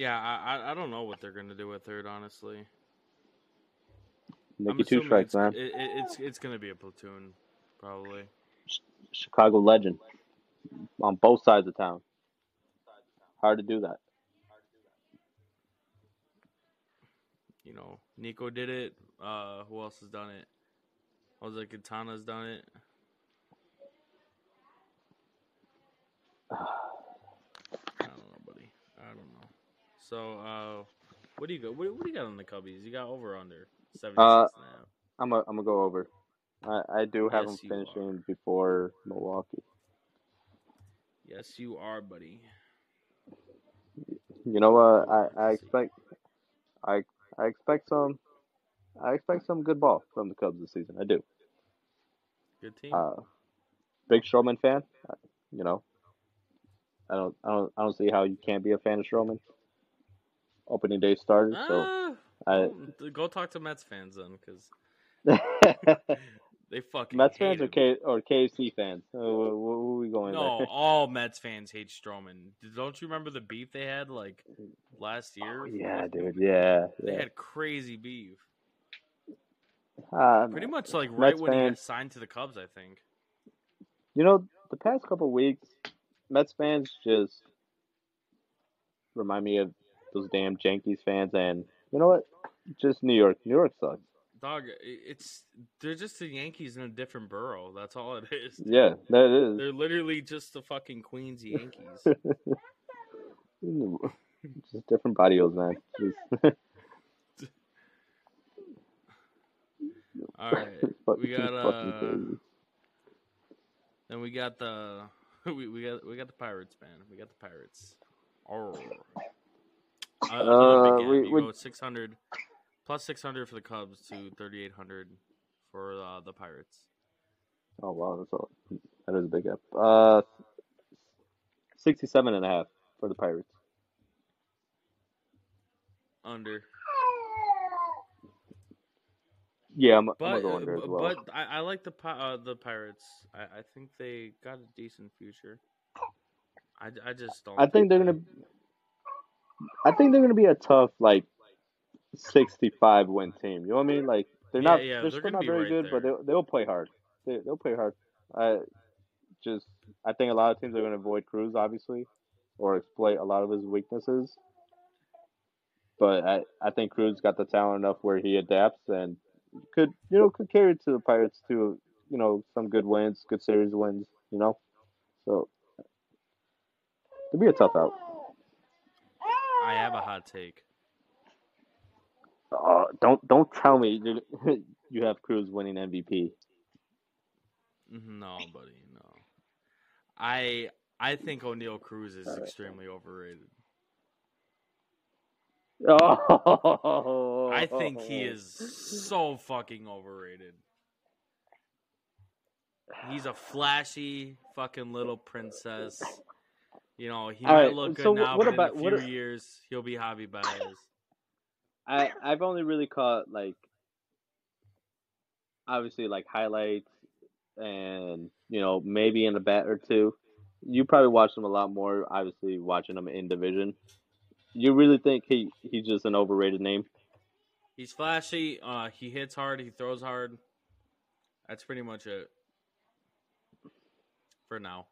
A: Yeah, I I- don't know what they're gonna do with third. Honestly,
B: Nicky two strikes, man.
A: It, it, it's it's gonna be a platoon, probably.
B: Chicago legend on both sides of town. Hard to do that.
A: You know, Nico did it. Uh, who else has done it? Jose Quintana's done it. I don't know, buddy. I don't know. So, uh, what do you go? What, what do you got on the Cubbies? You got over under seventy six
B: Uh,
A: half.
B: I'm a, I'm gonna go over. I, I do have
A: Yes, are.
B: finishing before Milwaukee.
A: Yes, you are, buddy.
B: You know what? I, I expect I I expect some I expect some good ball from the Cubs this season. I do.
A: Good team.
B: Uh, big Stroman fan. uh, You know, I don't I don't I don't see how you can't be a fan of Stroman. Opening day started, so
A: Ah,
B: I
A: go talk to Mets fans then, because they fucking
B: Mets
A: hate
B: fans or. K or KFC fans. Uh, are we going
A: No,
B: there?
A: all Mets fans hate Stroman. Don't you remember the beef they had like last year?
B: Oh, yeah, dude. Yeah,
A: They
B: yeah.
A: had crazy beef.
B: Uh,
A: Pretty much like right
B: Mets
A: when he got signed to the Cubs, I think.
B: You know, the past couple weeks, Mets fans just remind me of those damn Yankees fans, and you know what? Just New York. New York sucks.
A: Dog, it's they're just the Yankees in a different borough. That's all it is.
B: Yeah, that
A: They're literally just the fucking Queens Yankees.
B: just different barrios, man. Just-
A: All right. We got uh then we got the we, we got we got the pirates, man. We got the pirates. Oh. Uh,
B: Uh, we- we-
A: go 600 plus 600 for the Cubs to 3800 for uh, the Pirates.
B: Oh wow, that's all. That is a big gap. Uh, sixty-seven and a half for the Pirates.
A: Under.
B: Yeah, I'm, I'm
A: But
B: gonna go under
A: uh,
B: as well.
A: but I, I like the uh, the Pirates. I, I think they got a decent future. I, I just don't
B: I think they're gonna. I think they're gonna be a tough like sixty-five win team. You know what I mean? Like they're
A: Yeah,
B: not.
A: yeah,
B: they're
A: they're
B: still not very
A: right
B: good, but they'll they'll play hard. They they'll play hard. I just I think a lot of teams are gonna avoid Cruz obviously, or exploit a lot of his weaknesses. But I I think Cruz got the talent enough where he adapts and could you know could carry it to the Pirates to you know some good wins, good series wins. You know, so it'll be a tough out.
A: I have a hot take.
B: Oh, don't don't tell me you- you have Cruz winning MVP.
A: No, buddy, no. I I think Oneil Cruz is extremely overrated.
B: Oh,
A: I think he is so fucking overrated. He's a flashy fucking little princess. You know, he
B: All
A: might
B: right,
A: look good
B: so
A: now,
B: what
A: but
B: about-
A: in a
B: what
A: few
B: a-
A: years he'll be Javi Baez.
B: I I've only really caught like obviously like highlights and you know maybe in a bat or two. You probably watched him a lot more. Obviously, watching him in division. You really think he he's just an overrated name?
A: He's flashy. Uh, he hits hard. He throws hard. That's pretty much it for now.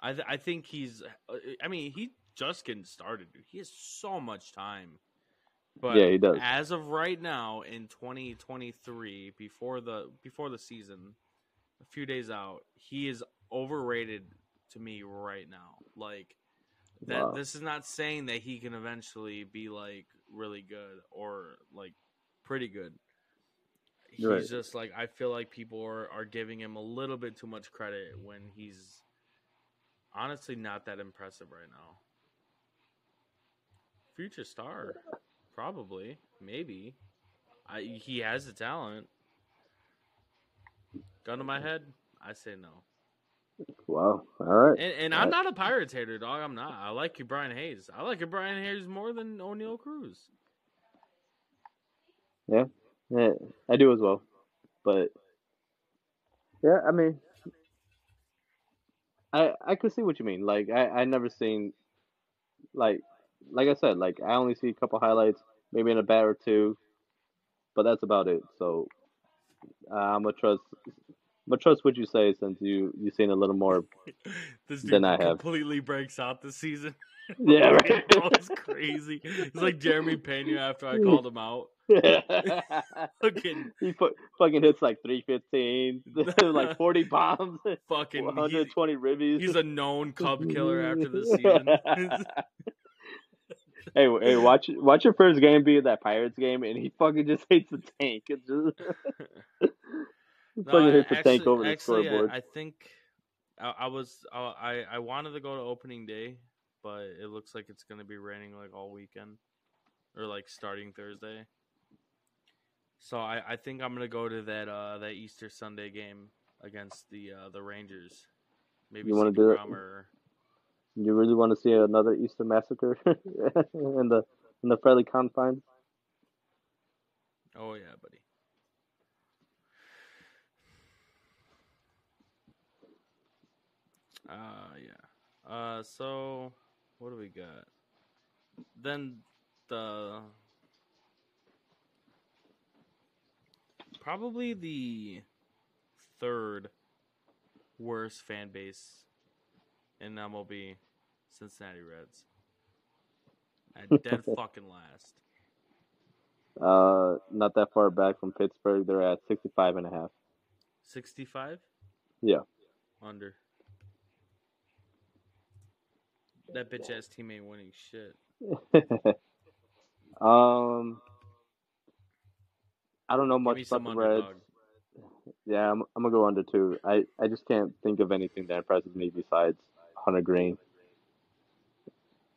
A: I th- I think he's. uh, I mean, he just getting started. Dude. He has so much time. But
B: Yeah, he does.
A: As of right now, in 2023, before the before the season, a few days out, he is overrated to me right now. Like that.
B: Wow.
A: This is not saying that he can eventually be like really good or like pretty good. He's
B: Right.
A: just like I feel like people are, are giving him a little bit too much credit when he's honestly not that impressive right now. Future star, probably, maybe. I he has the talent. Gun to my head, I say no.
B: Wow. All right.
A: And, and I'm not a Pirates hater, dog. I'm not. I like your Brian Hayes. I like your Brian Hayes more than Oneil Cruz.
B: Yeah. Yeah, I do as well. But yeah, I mean, I I could see what you mean. Like I I never seen like like I said like I only see a couple highlights, maybe in a bat or two, but that's about it. So uh, I'm gonna trust. I'm gonna trust what you say since you you seen a little more.
A: this
B: Than
A: dude
B: I have.
A: completely breaks out this season.
B: Yeah, right.
A: It's crazy. It's like Jeremy Pena after I called him out. Fucking,
B: he put, fucking hits like 315, like 40 bombs,
A: fucking. He's,
B: 120 ribbies.
A: he's a known Cub killer after this season.
B: hey, hey, watch watch your first game be that Pirates game, and he fucking just hits the tank. It's just he
A: No,
B: fucking hits the tank
A: actually-
B: over the scoreboard.
A: I, I think I, I was I I wanted to go to opening day, but it looks like it's gonna be raining like all weekend, or like starting Thursday. So I, I think I'm gonna go to that uh that Easter Sunday game against the uh the Rangers. Maybe
B: You wanna do it?
A: Or
B: You really want to see another Easter massacre in the in the friendly confines?
A: oh yeah, buddy. Uh yeah. Uh so what do we got? Then the probably the third worst fan base in MLB, Cincinnati Reds. At dead fucking last.
B: Uh, not that far back from Pittsburgh, they're at 65 and a half.
A: 65?
B: Yeah.
A: Under. That bitch ass team ain't winning shit.
B: um, I don't know much about the Reds. Yeah, I'm, I'm gonna go under two. I, I just can't think of anything that impresses me besides Hunter Greene.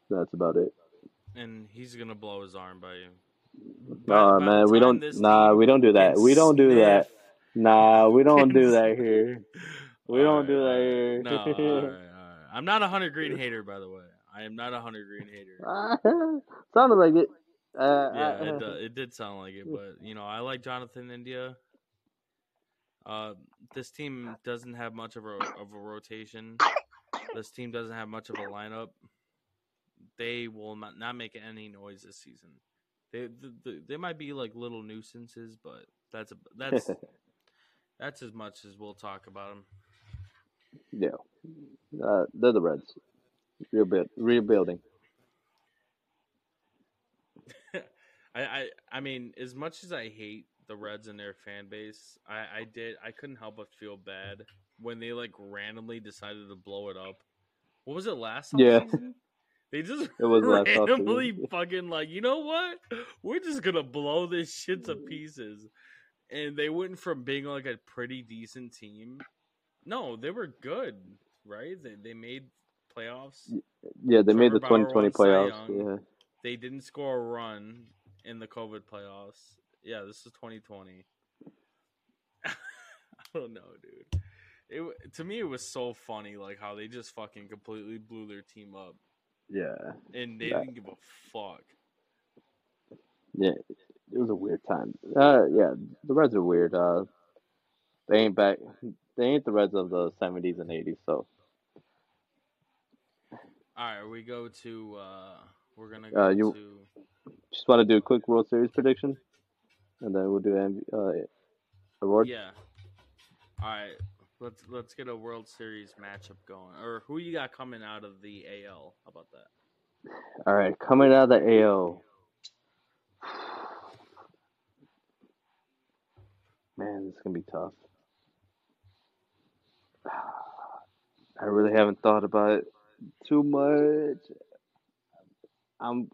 B: That's about it.
A: And he's gonna blow his arm by you.
B: Nah,
A: by
B: man, we don't. Nah, we don't do that. We don't do that. Nah, we don't do that here. We don't do that here.
A: No. I'm not a Hunter Greene hater, by the way. I am not a Hunter Greene hater.
B: Sounded like it. Uh,
A: Yeah,
B: uh,
A: it, do- it did sound like it, but you know, I like Jonathan India. Uh, this team doesn't have much of a of a rotation. This team doesn't have much of a lineup. They will not, not make any noise this season. They, they they might be like little nuisances, but that's a, that's that's as much as we'll talk about them.
B: yeah, uh, they're the Reds. Rebuild, rebuilding.
A: I, I I mean, as much as I hate the Reds and their fan base, I, I did I couldn't help but feel bad when they like randomly decided to blow it up. What was it last
B: Yeah.
A: season? They just
B: It was
A: randomly fucking like, you know what? We're just gonna blow this shit to pieces. And they went from being like a pretty decent team. No, they were good, right? They they made playoffs.
B: Yeah, they made the
A: Bauer
B: 2020 playoffs. Yeah.
A: They didn't score a run in the COVID playoffs. Yeah, this is 2020. I don't know, dude. It to me it was so funny, like how they just fucking completely blew their team up,
B: Yeah.
A: and they didn't give a fuck.
B: Yeah. It was a weird time. Uh, yeah, the Reds are weird. Uh, they ain't back. They ain't the Reds of the 70s and 80s. So,
A: All right, we go to. uh We're gonna
B: Uh, you-
A: to.
B: just want to do a quick World Series prediction, and then we'll do MV, uh, award.
A: Yeah. All right, let's let's get a World Series matchup going. Or who you got coming out of the AL? How about that?
B: All right, coming out of the AL. Man, this is gonna be tough. I really haven't thought about it too much. I'm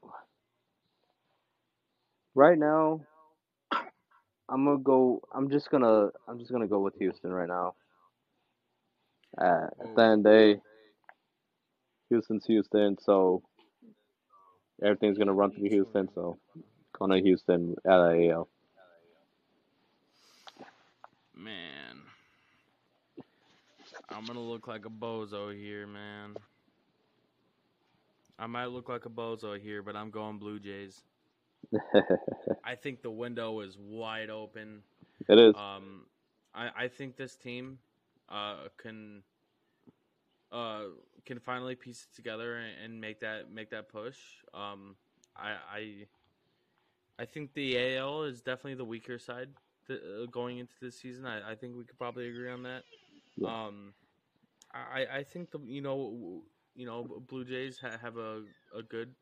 B: right now. I'm gonna go. I'm just gonna. I'm just gonna go with Houston right now. Uh, at the end of the day, Houston's Houston, so everything's gonna run through Houston. So, going to Houston out of AL.
A: Man, I'm gonna look like a bozo here, man. I might look like a bozo here, but I'm going Blue Jays. I think the window is wide open.
B: it is.
A: Um, I, I think this team uh, can uh, can finally piece it together and, and make that make that push. Um, I, I I think the AL is definitely the weaker side th- uh, going into this season. I, I think we could probably agree on that.
B: Yeah.
A: Um, I I think the you know you know Blue Jays ha- have a, a good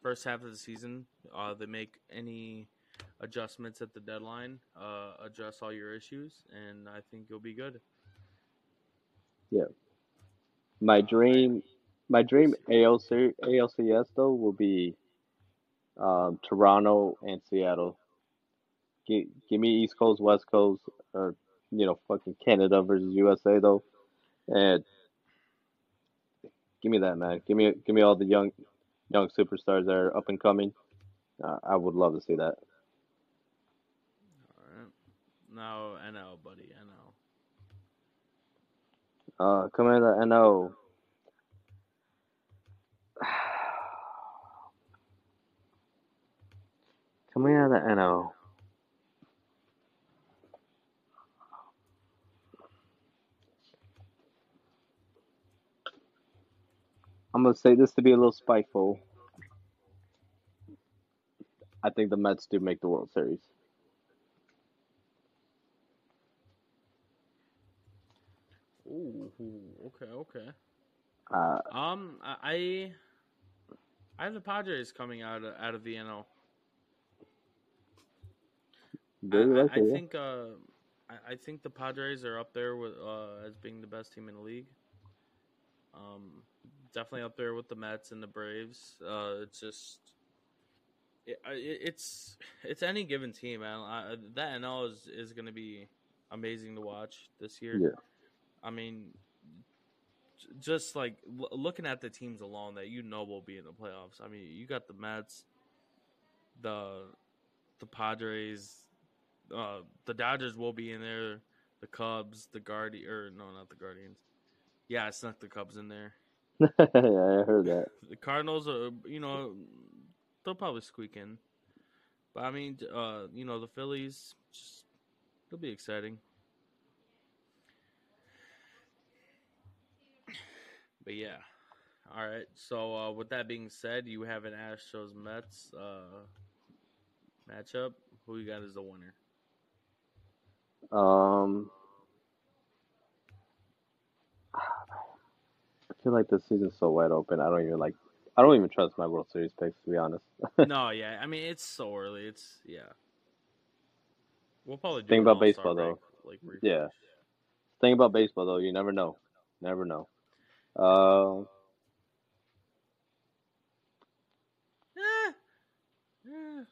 A: first half of the season. Uh, they make any adjustments at the deadline, uh, address all your issues, and I think you'll be good. Yeah.
B: My dream, my dream ALC, ALCS though will be um, Toronto and Seattle. Give, give me East Coast, West Coast, or you know, fucking Canada versus USA though, and give me that man. Give me, give me all the young, young superstars that are up and coming. Uh, I would love to see that.
A: All right. No, NL, buddy, NL.
B: Uh, coming out of the NO. Coming out of the NO. I'm gonna say this to be a little spiteful. I think the Mets do make the World Series.
A: Ooh, okay, okay.
B: Uh,
A: Um, I I have the Padres coming out of, out of the NL. I, I, I think uh, I, I think the Padres are up there with uh, as being the best team in the league. Um, definitely up there with the Mets and the Braves. Uh, it's just it, it's it's any given team, man. I, that NL is is going to be amazing to watch this year.
B: Yeah.
A: I mean, just like l- looking at the teams alone that you know will be in the playoffs. I mean, you got the Mets, the the Padres, uh, the Dodgers will be in there. The Cubs, the Guardian, or no, not the Guardians. Yeah, I snuck the Cubs in there.
B: Yeah, I heard that.
A: The Cardinals are, you know, they'll probably squeak in. But I mean, uh, you know, the Phillies, just, it'll be exciting. But yeah. All right. So uh, with that being said, you have an Astros Mets uh, matchup. Who you got as the winner?
B: Um, I feel like this season's so wide open. I don't even like. I don't even trust my World Series picks to be honest.
A: no, yeah. I mean, it's so early. It's yeah. We'll probably do
B: Think about baseball,
A: break,
B: though.
A: Like refresh.
B: Yeah. Think about baseball though, you never know. Never know. Uh,
A: Eh. Eh.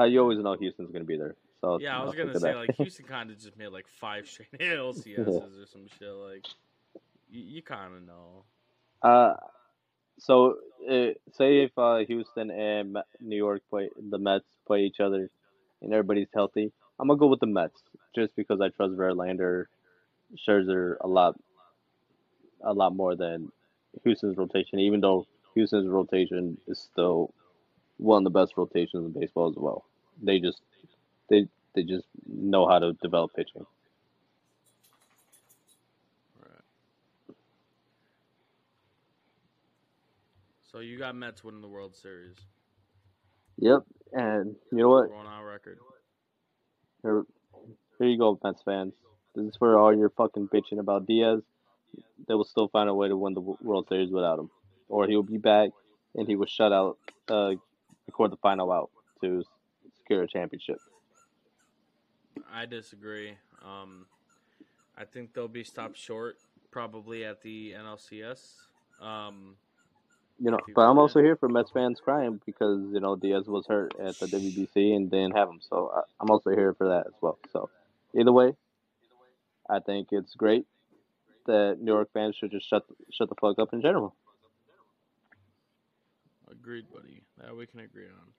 B: uh, you always know Houston's gonna be there. So
A: Yeah, I was gonna say
B: that.
A: like Houston kind of just made like five straight LCSs or some shit. Like you, you kind of know.
B: Uh, so uh, say if uh, Houston and New York play the Mets play each other, and everybody's healthy, I'm gonna go with the Mets just because I trust Verlander, Scherzer a lot, a lot more than Houston's rotation. Even though Houston's rotation is still one of the best rotations in baseball as well. They just they they just know how to develop pitching.
A: So you got Mets winning the World Series.
B: Yep, and you know what?
A: Going on record.
B: Here, here you go, Mets fans. This is for all your fucking bitching about Diaz. They will still find a way to win the World Series without him, or he'll be back and he will shut out, uh, record the final out to secure a championship.
A: I disagree. Um, I think they'll be stopped short probably at the NLCS. Um,
B: You know, but I'm also here for Mets fans crying because you know Diaz was hurt at the WBC and didn't have him, so I, I'm also here for that as well. So either way, I think it's great that New York fans should just shut shut the fuck up in general.
A: Agreed, buddy. That we can agree on.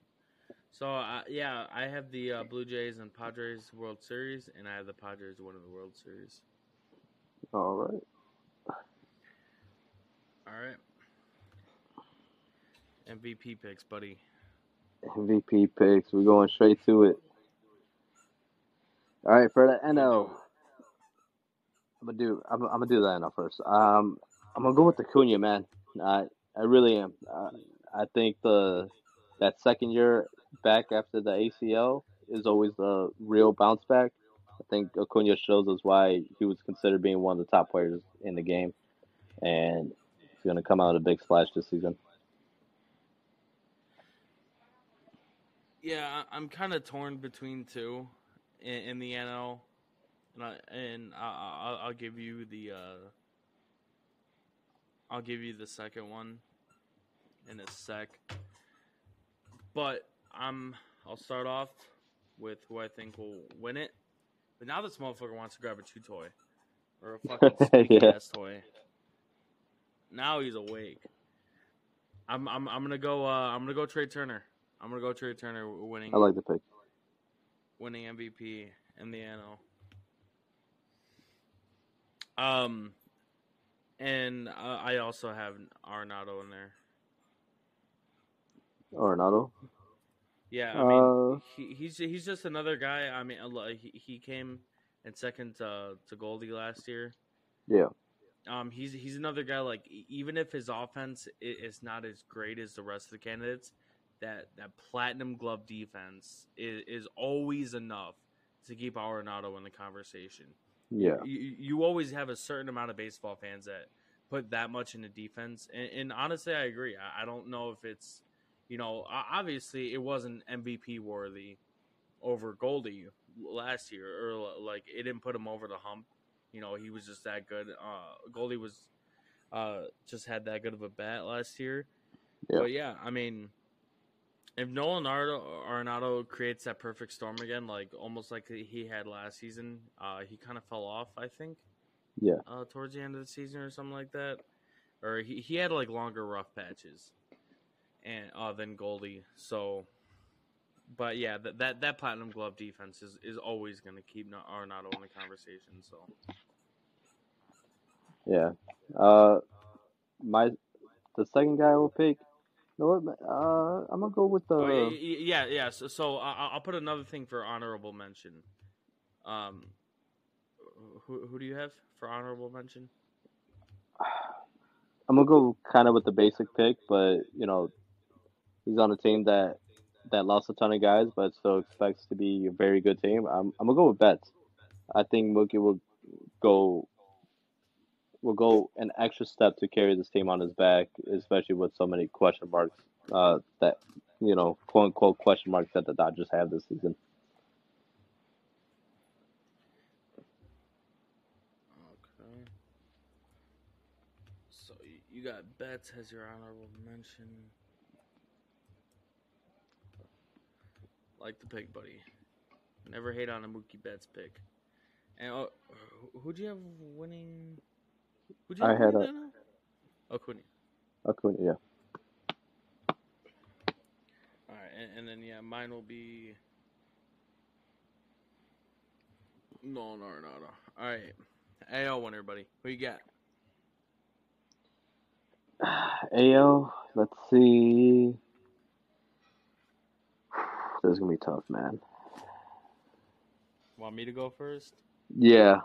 A: So uh, yeah, I have the uh, Blue Jays and Padres World Series, and I have the Padres winning the World Series.
B: All right.
A: All right. MVP picks, buddy.
B: MVP picks. We're going straight to it. All right, for the NL, I'm gonna do. I'm, I'm gonna do the NL first. Um, I'm gonna go with the Acuna man. I I really am. Uh, I think the that second year back after the ACL is always the real bounce back. I think Acuna shows us why he was considered being one of the top players in the game, and he's gonna come out with a big splash this season.
A: Yeah, I'm kind of torn between two in, in the NL, and I and I, I, I'll give you the uh, I'll give you the second one in a sec. But I'm I'll start off with who I think will win it. But now this motherfucker wants to grab a two toy or a fucking
B: Yeah.
A: ass toy. Now he's awake. I'm I'm I'm gonna go. Uh, I'm gonna go Trea Turner. I'm gonna go Trea Turner winning
B: I like the pick.
A: winning MVP in the NL. Um, and uh, I also have Arenado in there.
B: Arenado.
A: Yeah, I mean,
B: Uh,
A: he, he's he's just another guy. I mean, he, he came in second to, to Goldie last year.
B: Yeah.
A: Um, he's he's another guy. Like even if his offense is not as great as the rest of the candidates, that that platinum glove defense is, is always enough to keep Arenado in the conversation.
B: Yeah.
A: You, you always have a certain amount of baseball fans that put that much into defense, and, and honestly, I agree. I, I don't know if it's, you know, obviously it wasn't MVP worthy over Goldie last year, or like it didn't put him over the hump. You know, he was just that good. Uh, Goldie was uh, just had that good of a bat last year.
B: Yeah.
A: But yeah, I mean, If Nolan Arenado creates that perfect storm again, like almost like he had last season, uh, he kind of fell off, I think.
B: Yeah.
A: Uh, towards the end of the season or something like that, or he, he had like longer rough patches, and uh, than Goldie. So, but yeah, that that, that platinum glove defense is, is always going to keep Arenado in the conversation. So.
B: Yeah. Uh, my the second guy I will pick. What? Uh, I'm gonna go with the.
A: Oh, yeah, yeah. So, so I'll, I'll put another thing for honorable mention. Um, who who do you have for honorable mention?
B: I'm gonna go kind of with the basic pick, but you know, he's on a team that that lost a ton of guys, but still expects to be a very good team. I'm I'm gonna go with Betts. I think Mookie will go will go an extra step to carry this team on his back, especially with so many question marks uh, that you know, quote unquote question marks that the Dodgers have this season.
A: Okay. So you got Betts as your honorable mention. Like the pick, buddy. Never hate on a Mookie Betts pick. And uh, who'd you have winning? Who'd you
B: I had a-?
A: Acuna.
B: Acuna, yeah.
A: All right, and, and then yeah, mine will be No, no, no, no. All right, AL winner, buddy. Who you got?
B: AL, let's see. This is gonna be tough, man.
A: Want me to go first?
B: Yeah,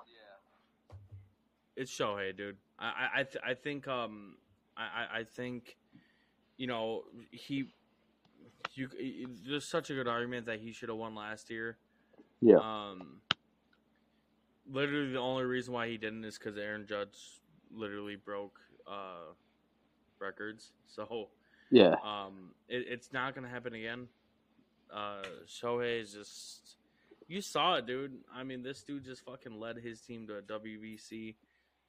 A: It's Shohei, dude. I I I, th- I think um I I- I think you know he you there's such a good argument that he should have won last year.
B: yeah,
A: Um, literally the only reason why he didn't is because Aaron Judge literally broke uh records. So
B: yeah.
A: um, it, it's not gonna happen again. Uh, Shohei is just you saw it, dude. I mean, this dude just fucking led his team to a WBC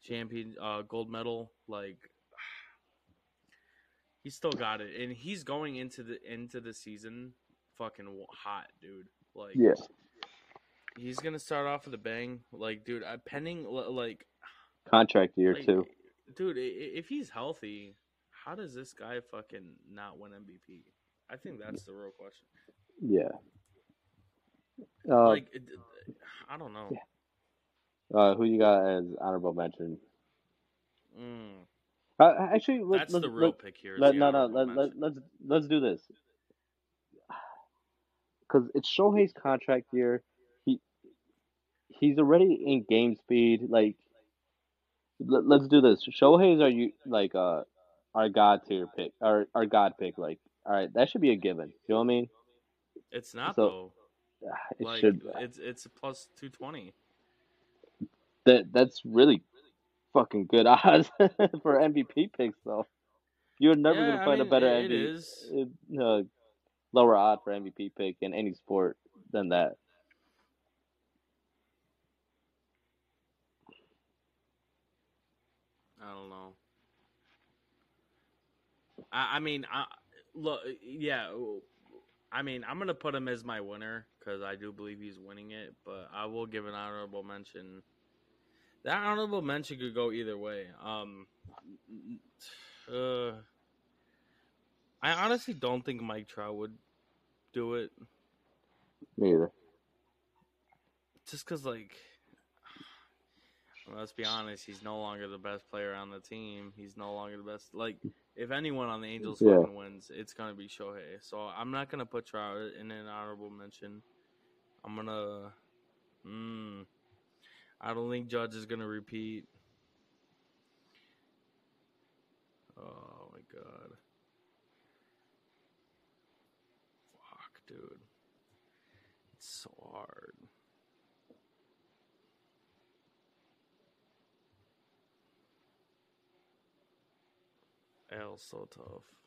A: champion uh, gold medal. Like he still got it, and he's going into the into the season fucking hot, dude. Like
B: Yeah.
A: he's gonna start off with a bang. Like, dude, uh, pending like
B: Contract year
A: like,
B: too.
A: Dude, i- i- if he's healthy, how does this guy fucking not win MVP? I think that's the real question.
B: Yeah. Uh,
A: like, I don't know.
B: Uh, who you got as honorable mention?
A: Mm,
B: Uh, actually, let,
A: that's
B: let,
A: the real
B: let,
A: pick here.
B: let, no, no, let,
A: mention.
B: let's let's do this. Because it's Shohei's contract year. He he's already in game speed. Like, let, let's do this. Shohei's are you like uh our god tier pick, our our god pick. Like, all right, that should be a given. You know what I mean?
A: It's not
B: so-
A: though.
B: It
A: Like,
B: should.
A: it's it's plus two twenty.
B: That that's really fucking good odds for MVP picks, though. You're never
A: yeah,
B: gonna
A: I
B: find
A: mean,
B: a better
A: it,
B: MVP,
A: is.
B: uh, lower odd for MVP pick in any sport than that.
A: I don't know. I, I mean, I look, yeah. I mean, I'm gonna put him as my winner because I do believe he's winning it. But I will give an honorable mention. That honorable mention could go either way. Um, uh, I honestly don't think Mike Trout would do it,
B: Me either.
A: just because, like, let's be honest, he's no longer the best player on the team. He's no longer the best. Like, if anyone on the Angels
B: Yeah.
A: wins, it's gonna be Shohei. So I'm not gonna put Trout in an honorable mention. I'm gonna. Mm, I don't think Judge is gonna repeat. Oh my god. Fuck, dude. It's so hard. L's so tough.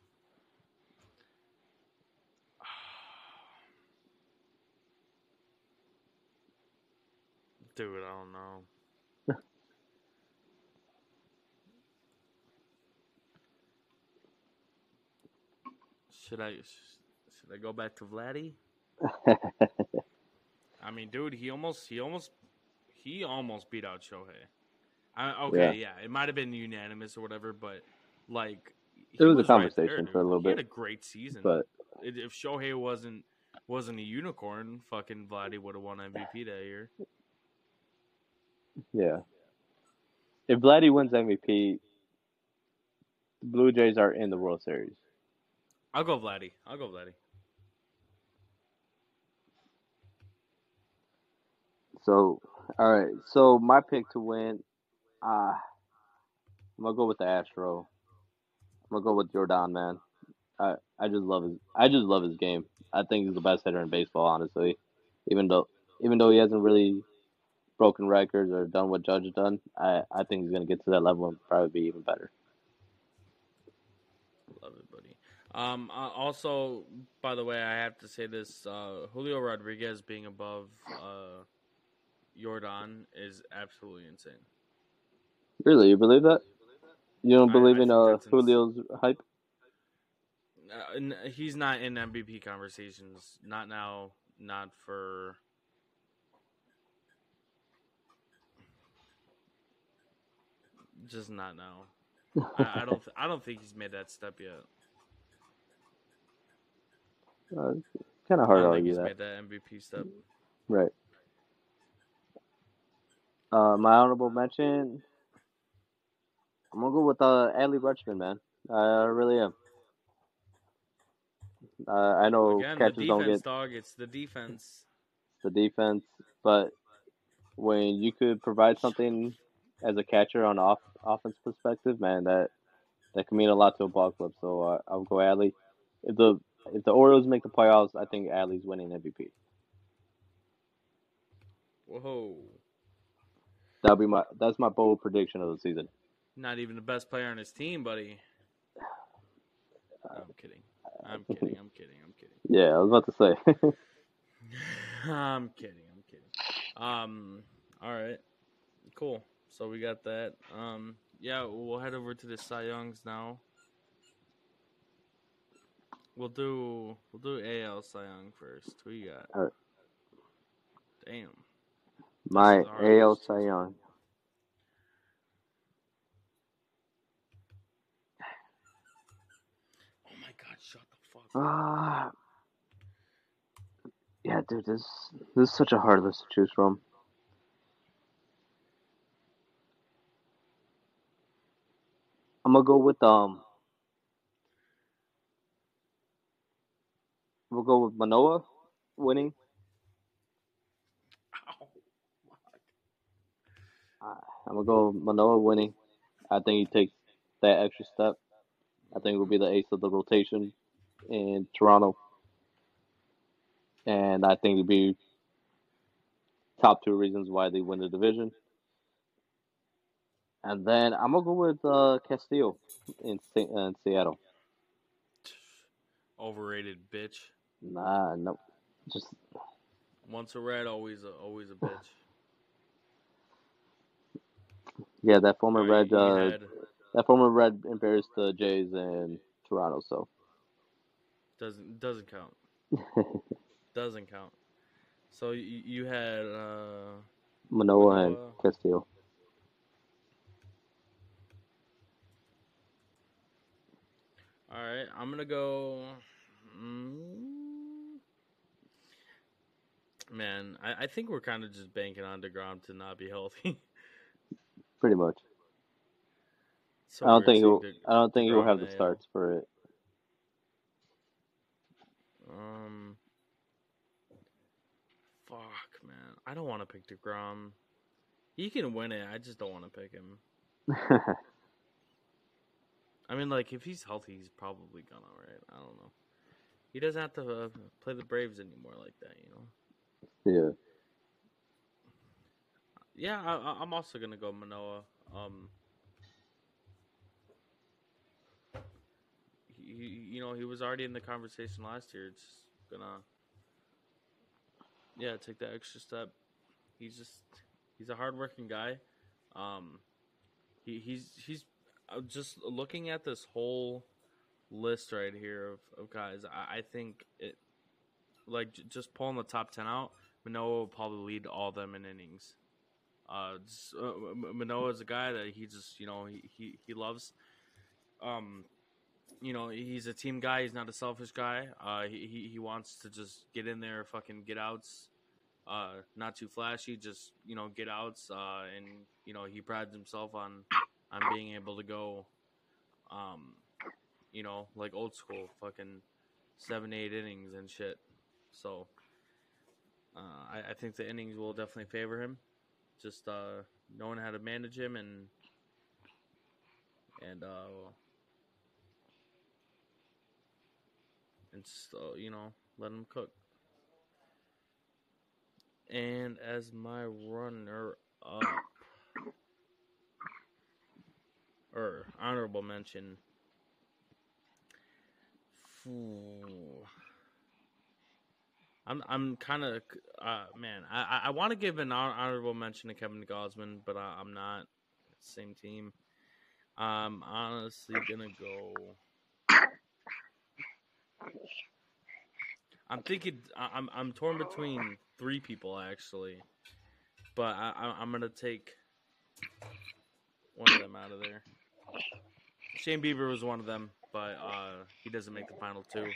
A: Dude, I don't know. should I should Should I go back to Vladdy? I mean, dude, he almost he almost he almost beat out Shohei. I, okay, yeah. it might have been unanimous or whatever, but like
B: It was a
A: right
B: conversation
A: there,
B: for a
A: dude.
B: little
A: He had
B: bit,
A: a great season.
B: but
A: If if Shohei wasn't wasn't a unicorn, fucking Vladdy would have won MVP that year.
B: Yeah. If Vladdy wins MVP, the Blue Jays are in the World Series.
A: I'll go Vladdy. I'll go Vladdy.
B: So, all right. So my pick to win, uh, I'm gonna go with the Astro. I'm gonna go with Yordan, man. I I just love his I just love his game. I think he's the best hitter in baseball, honestly. Even though even though he hasn't really broken records or done what Judge has done, I I think he's gonna get to that level and probably be even better.
A: Love it, buddy. Um, also, by the way, I have to say this: uh, Julio Rodriguez being above uh, Yordan is absolutely insane.
B: Really, you believe that? You don't believe
A: I
B: in uh Julio's hype?
A: Uh, he's not in MVP conversations. Not now. Not for. Just not now. I, I don't. Th- I don't think he's made that step yet.
B: uh, kind of hard to argue that.
A: made that MVP step.
B: Right. Uh, my honorable mention. I'm gonna go with uh, Adley Rutschman, man. I really am. Uh, I know
A: Again, the
B: catchers don't
A: defense,
B: get
A: dog. It's the defense.
B: the defense, but when you could provide something as a catcher on off offense perspective, man, that that can mean a lot to a ball club. So uh, I'll go Adley. If the if the Orioles make the playoffs, I think Adley's winning MVP.
A: Whoa.
B: That'll be my that's my bold prediction of the season.
A: Not even the best player on his team, buddy. I'm kidding. I'm kidding. I'm kidding. I'm kidding.
B: Yeah, I was about to say.
A: I'm kidding. I'm kidding. Um. All right. Cool. So we got that. Um. Yeah, we'll head over to the Cy Youngs now. We'll do we'll do AL Cy Young first. Who you got?
B: Right.
A: Damn.
B: My AL. Cy Young.
A: Oh my God! Shut the fuck. up.
B: Ah, yeah, dude, this this is such a hard list to choose from. I'm gonna go with um. We'll go with Manoah winning.
A: Ow.
B: Uh, I'm gonna go with Manoah winning. I think he takes that extra step. I think it will be the ace of the rotation in Toronto, and I think it'll be top two reasons why they win the division. And then I'm gonna go with uh, Castillo in, Se- in Seattle.
A: Overrated bitch.
B: Nah, no, just
A: Once a red, always a always a bitch.
B: yeah, that former Red, uh,
A: had-
B: that former Red embarrassed the Jays in Toronto. So
A: doesn't doesn't count. Doesn't count. So you, you had uh
B: Manoah and Castillo.
A: All right. I'm gonna go. Mm, man, I, I think we're kind of just banking on Degrom to not be healthy.
B: Pretty much.
A: So
B: I don't think he'll. I don't think he'll have the starts for it.
A: Um. Fuck, man. I don't want to pick Degrom. He can win it. I just don't want to pick him. I mean, like, if he's healthy, he's probably gonna, right? I don't know. He doesn't have to uh, play the Braves anymore like that, you know?
B: yeah.
A: Yeah, I, I'm also gonna go Manoah. Um, he, he- you know, he was already in the conversation last year. It's gonna, yeah, take that extra step. He's just, he's a hardworking guy. Um, he, he's he's uh, just looking at this whole list right here of, of guys. I, I think it, like j- just pulling the top ten out, Manoah will probably lead all them in innings. Uh, uh, Manoah is a guy that he just you know he he, he loves. Um, you know he's a team guy. He's not a selfish guy. Uh, he he, he wants to just get in there, fucking get outs. Uh, not too flashy, just you know get outs. Uh, and you know he prides himself on on being able to go. Um, you know, like old school, fucking seven, eight innings and shit. So, uh, I, I think the innings will definitely favor him. Just uh, knowing how to manage him and and uh, and just, uh, you know let him cook. And as my runner up or honorable mention. I'm I'm kind of uh, man. I I want to give an honorable mention to Kevin Gausman, but I, am not. Same team. I'm honestly gonna go. I'm thinking. I'm I'm torn between three people actually, but I, I'm gonna take one of them out of there. Shane Bieber was one of them, but uh, he doesn't make the final two.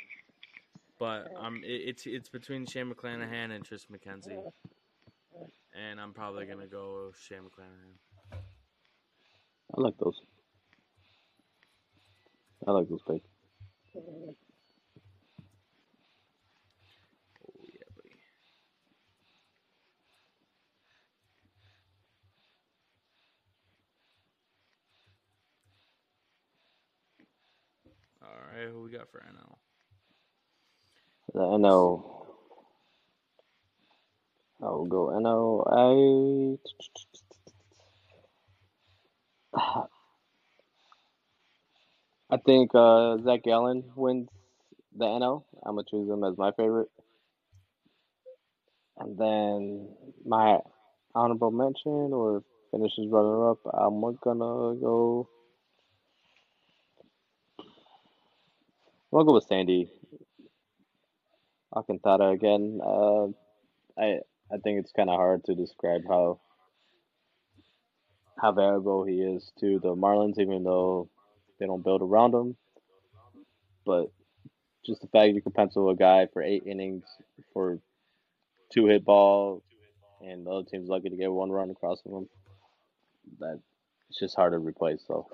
A: But um, it, it's it's between Shane McClanahan and Triston McKenzie, and I'm probably gonna go Shane McClanahan.
B: I like those. I like those picks.
A: Right, who we got for NL?
B: The NL. I'll go NL. I. I think uh, Zac Gallen wins the NL. I'm gonna choose him as my favorite. And then my honorable mention or finishes runner up, I'm gonna go I'll go with Sandy Alcantara again. Uh, I I think it's kind of hard to describe how how valuable he is to the Marlins, even though they don't build around him. But just the fact you can pencil a guy for eight innings for two hit ball, and the other team's lucky to get one run across from him, that it's just hard to replace. So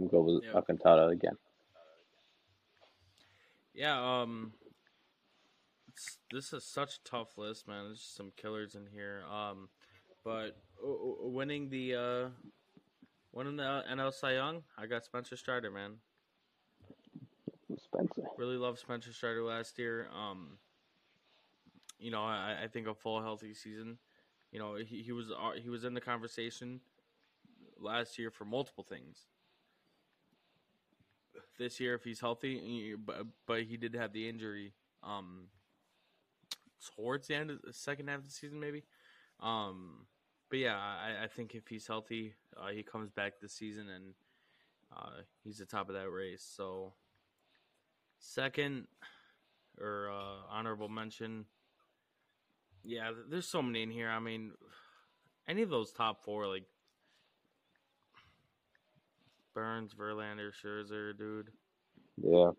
B: I'm go with yep. Alcantara again.
A: Yeah, um, this is such a tough list, man. There's some killers in here. Um, but uh, winning the uh, winning the NL Cy Young, I got Spencer Strider, man.
B: Spencer.
A: Really loved Spencer Strider last year. Um, you know, I, I think a full healthy season. You know, he, he was uh, he was in the conversation last year for multiple things this year if he's healthy, but but he did have the injury um towards the end of the second half of the season, maybe. Um, but yeah, I, I think if he's healthy, uh, he comes back this season and uh, he's the top of that race. So second or uh, honorable mention. Yeah, there's so many in here. I mean, any of those top four, like Burnes, Verlander, Scherzer, dude.
B: Yeah.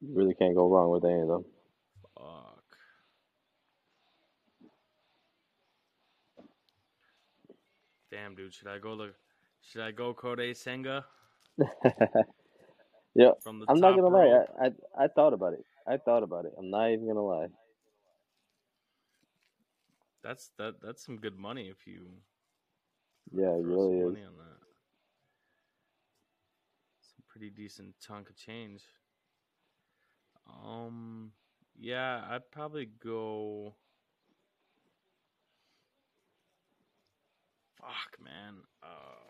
B: You really can't go wrong with any of them.
A: Fuck. Damn, dude. Should I go look? Should I go Kodai Senga?
B: yeah. I'm not gonna lie. I, I I thought about it. I thought about it. I'm not even gonna lie.
A: That's that. That's some good money if you
B: yeah, it really is.
A: Money on that. Some pretty decent chunk of change. Um, yeah, I'd probably go. Fuck, man. Uh,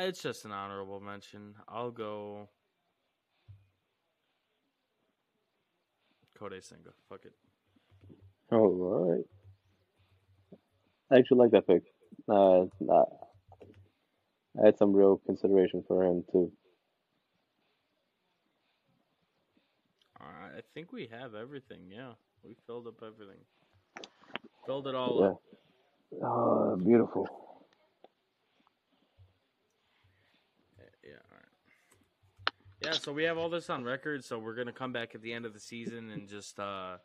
A: it's just an honorable mention. I'll go. Kodai Senga. Fuck it.
B: Oh, all right. I actually like that pick. Uh, uh, I had some real consideration for him too.
A: All right, I think we have everything. Yeah, we filled up everything. Filled it all
B: Yeah.
A: up.
B: Oh, beautiful.
A: Yeah, all right. Yeah, so we have all this on record. So we're gonna come back at the end of the season and just uh,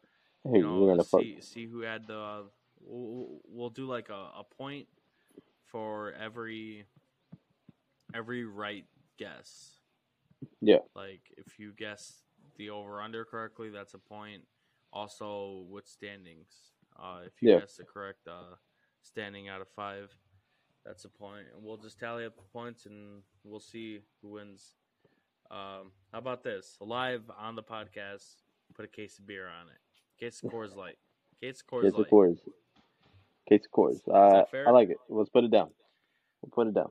B: Hey,
A: you know,
B: gonna fuck.
A: see see who had the. We'll, we'll do like a, a point for every every right guess.
B: Yeah.
A: Like if you guess the over under correctly, that's a point. Also with standings, uh, if you
B: Yeah.
A: guess the correct uh, standing out of five, that's a point. And we'll just tally up the points and we'll see who wins. Um, how about this? Live on the podcast, put a case of beer on it. Case of Coors Light. Case of Coors
B: Case
A: Light.
B: of Coors. Case of Coors. Uh? I like it. Let's put it down. We'll put it down.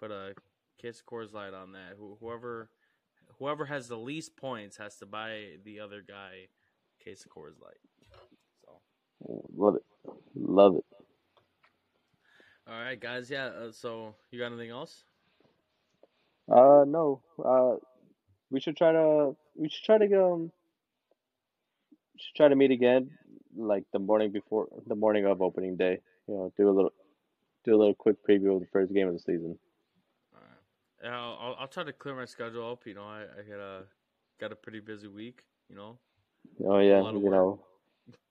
A: Put a case of Coors Light on that. Who, whoever, whoever has the least points has to buy the other guy case of Coors Light. So,
B: Love it. Love it.
A: all right, guys. Yeah. Uh, so, you got anything else?
B: Uh, no. Uh, we should try to. We should try to. Um, should try to meet again, like the morning before, the morning of opening day. You know, do a little, do a little quick preview of the first game of the season.
A: Right. Yeah, I'll, I'll, I'll try to clear my schedule up. You know, I, I got a got a pretty busy week. You know.
B: Oh yeah, you
A: work.
B: know,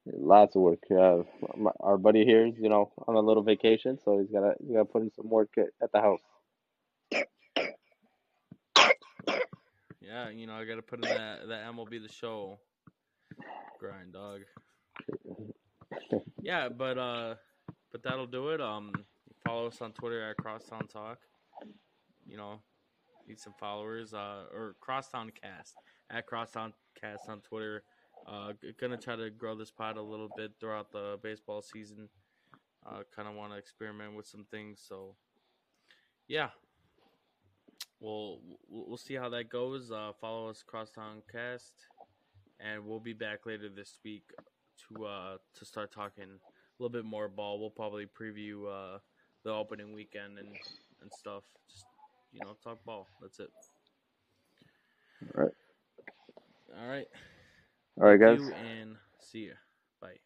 B: lots of work. Uh, my, our buddy here is, you know, on a little vacation, so he's gotta, he's gotta put in some work at, at the house.
A: Yeah, you know, I got to put in that that MLB the show grind, dog. Yeah, but uh, but that'll do it. Um, follow us on Twitter at Crosstown Talk. You know, need some followers. Uh, or Crosstown Cast at Crosstown Cast on Twitter. Uh, gonna try to grow this pod a little bit throughout the baseball season. Uh, kind of want to experiment with some things. So, yeah, we'll we'll see how that goes. Uh, follow us Crosstown Cast, and we'll be back later this week to uh to start talking a little bit more ball. We'll probably preview uh the opening weekend and and stuff. Just you know, talk ball. That's it.
B: All right,
A: All right.
B: all right, guys.
A: you, and see you. Bye.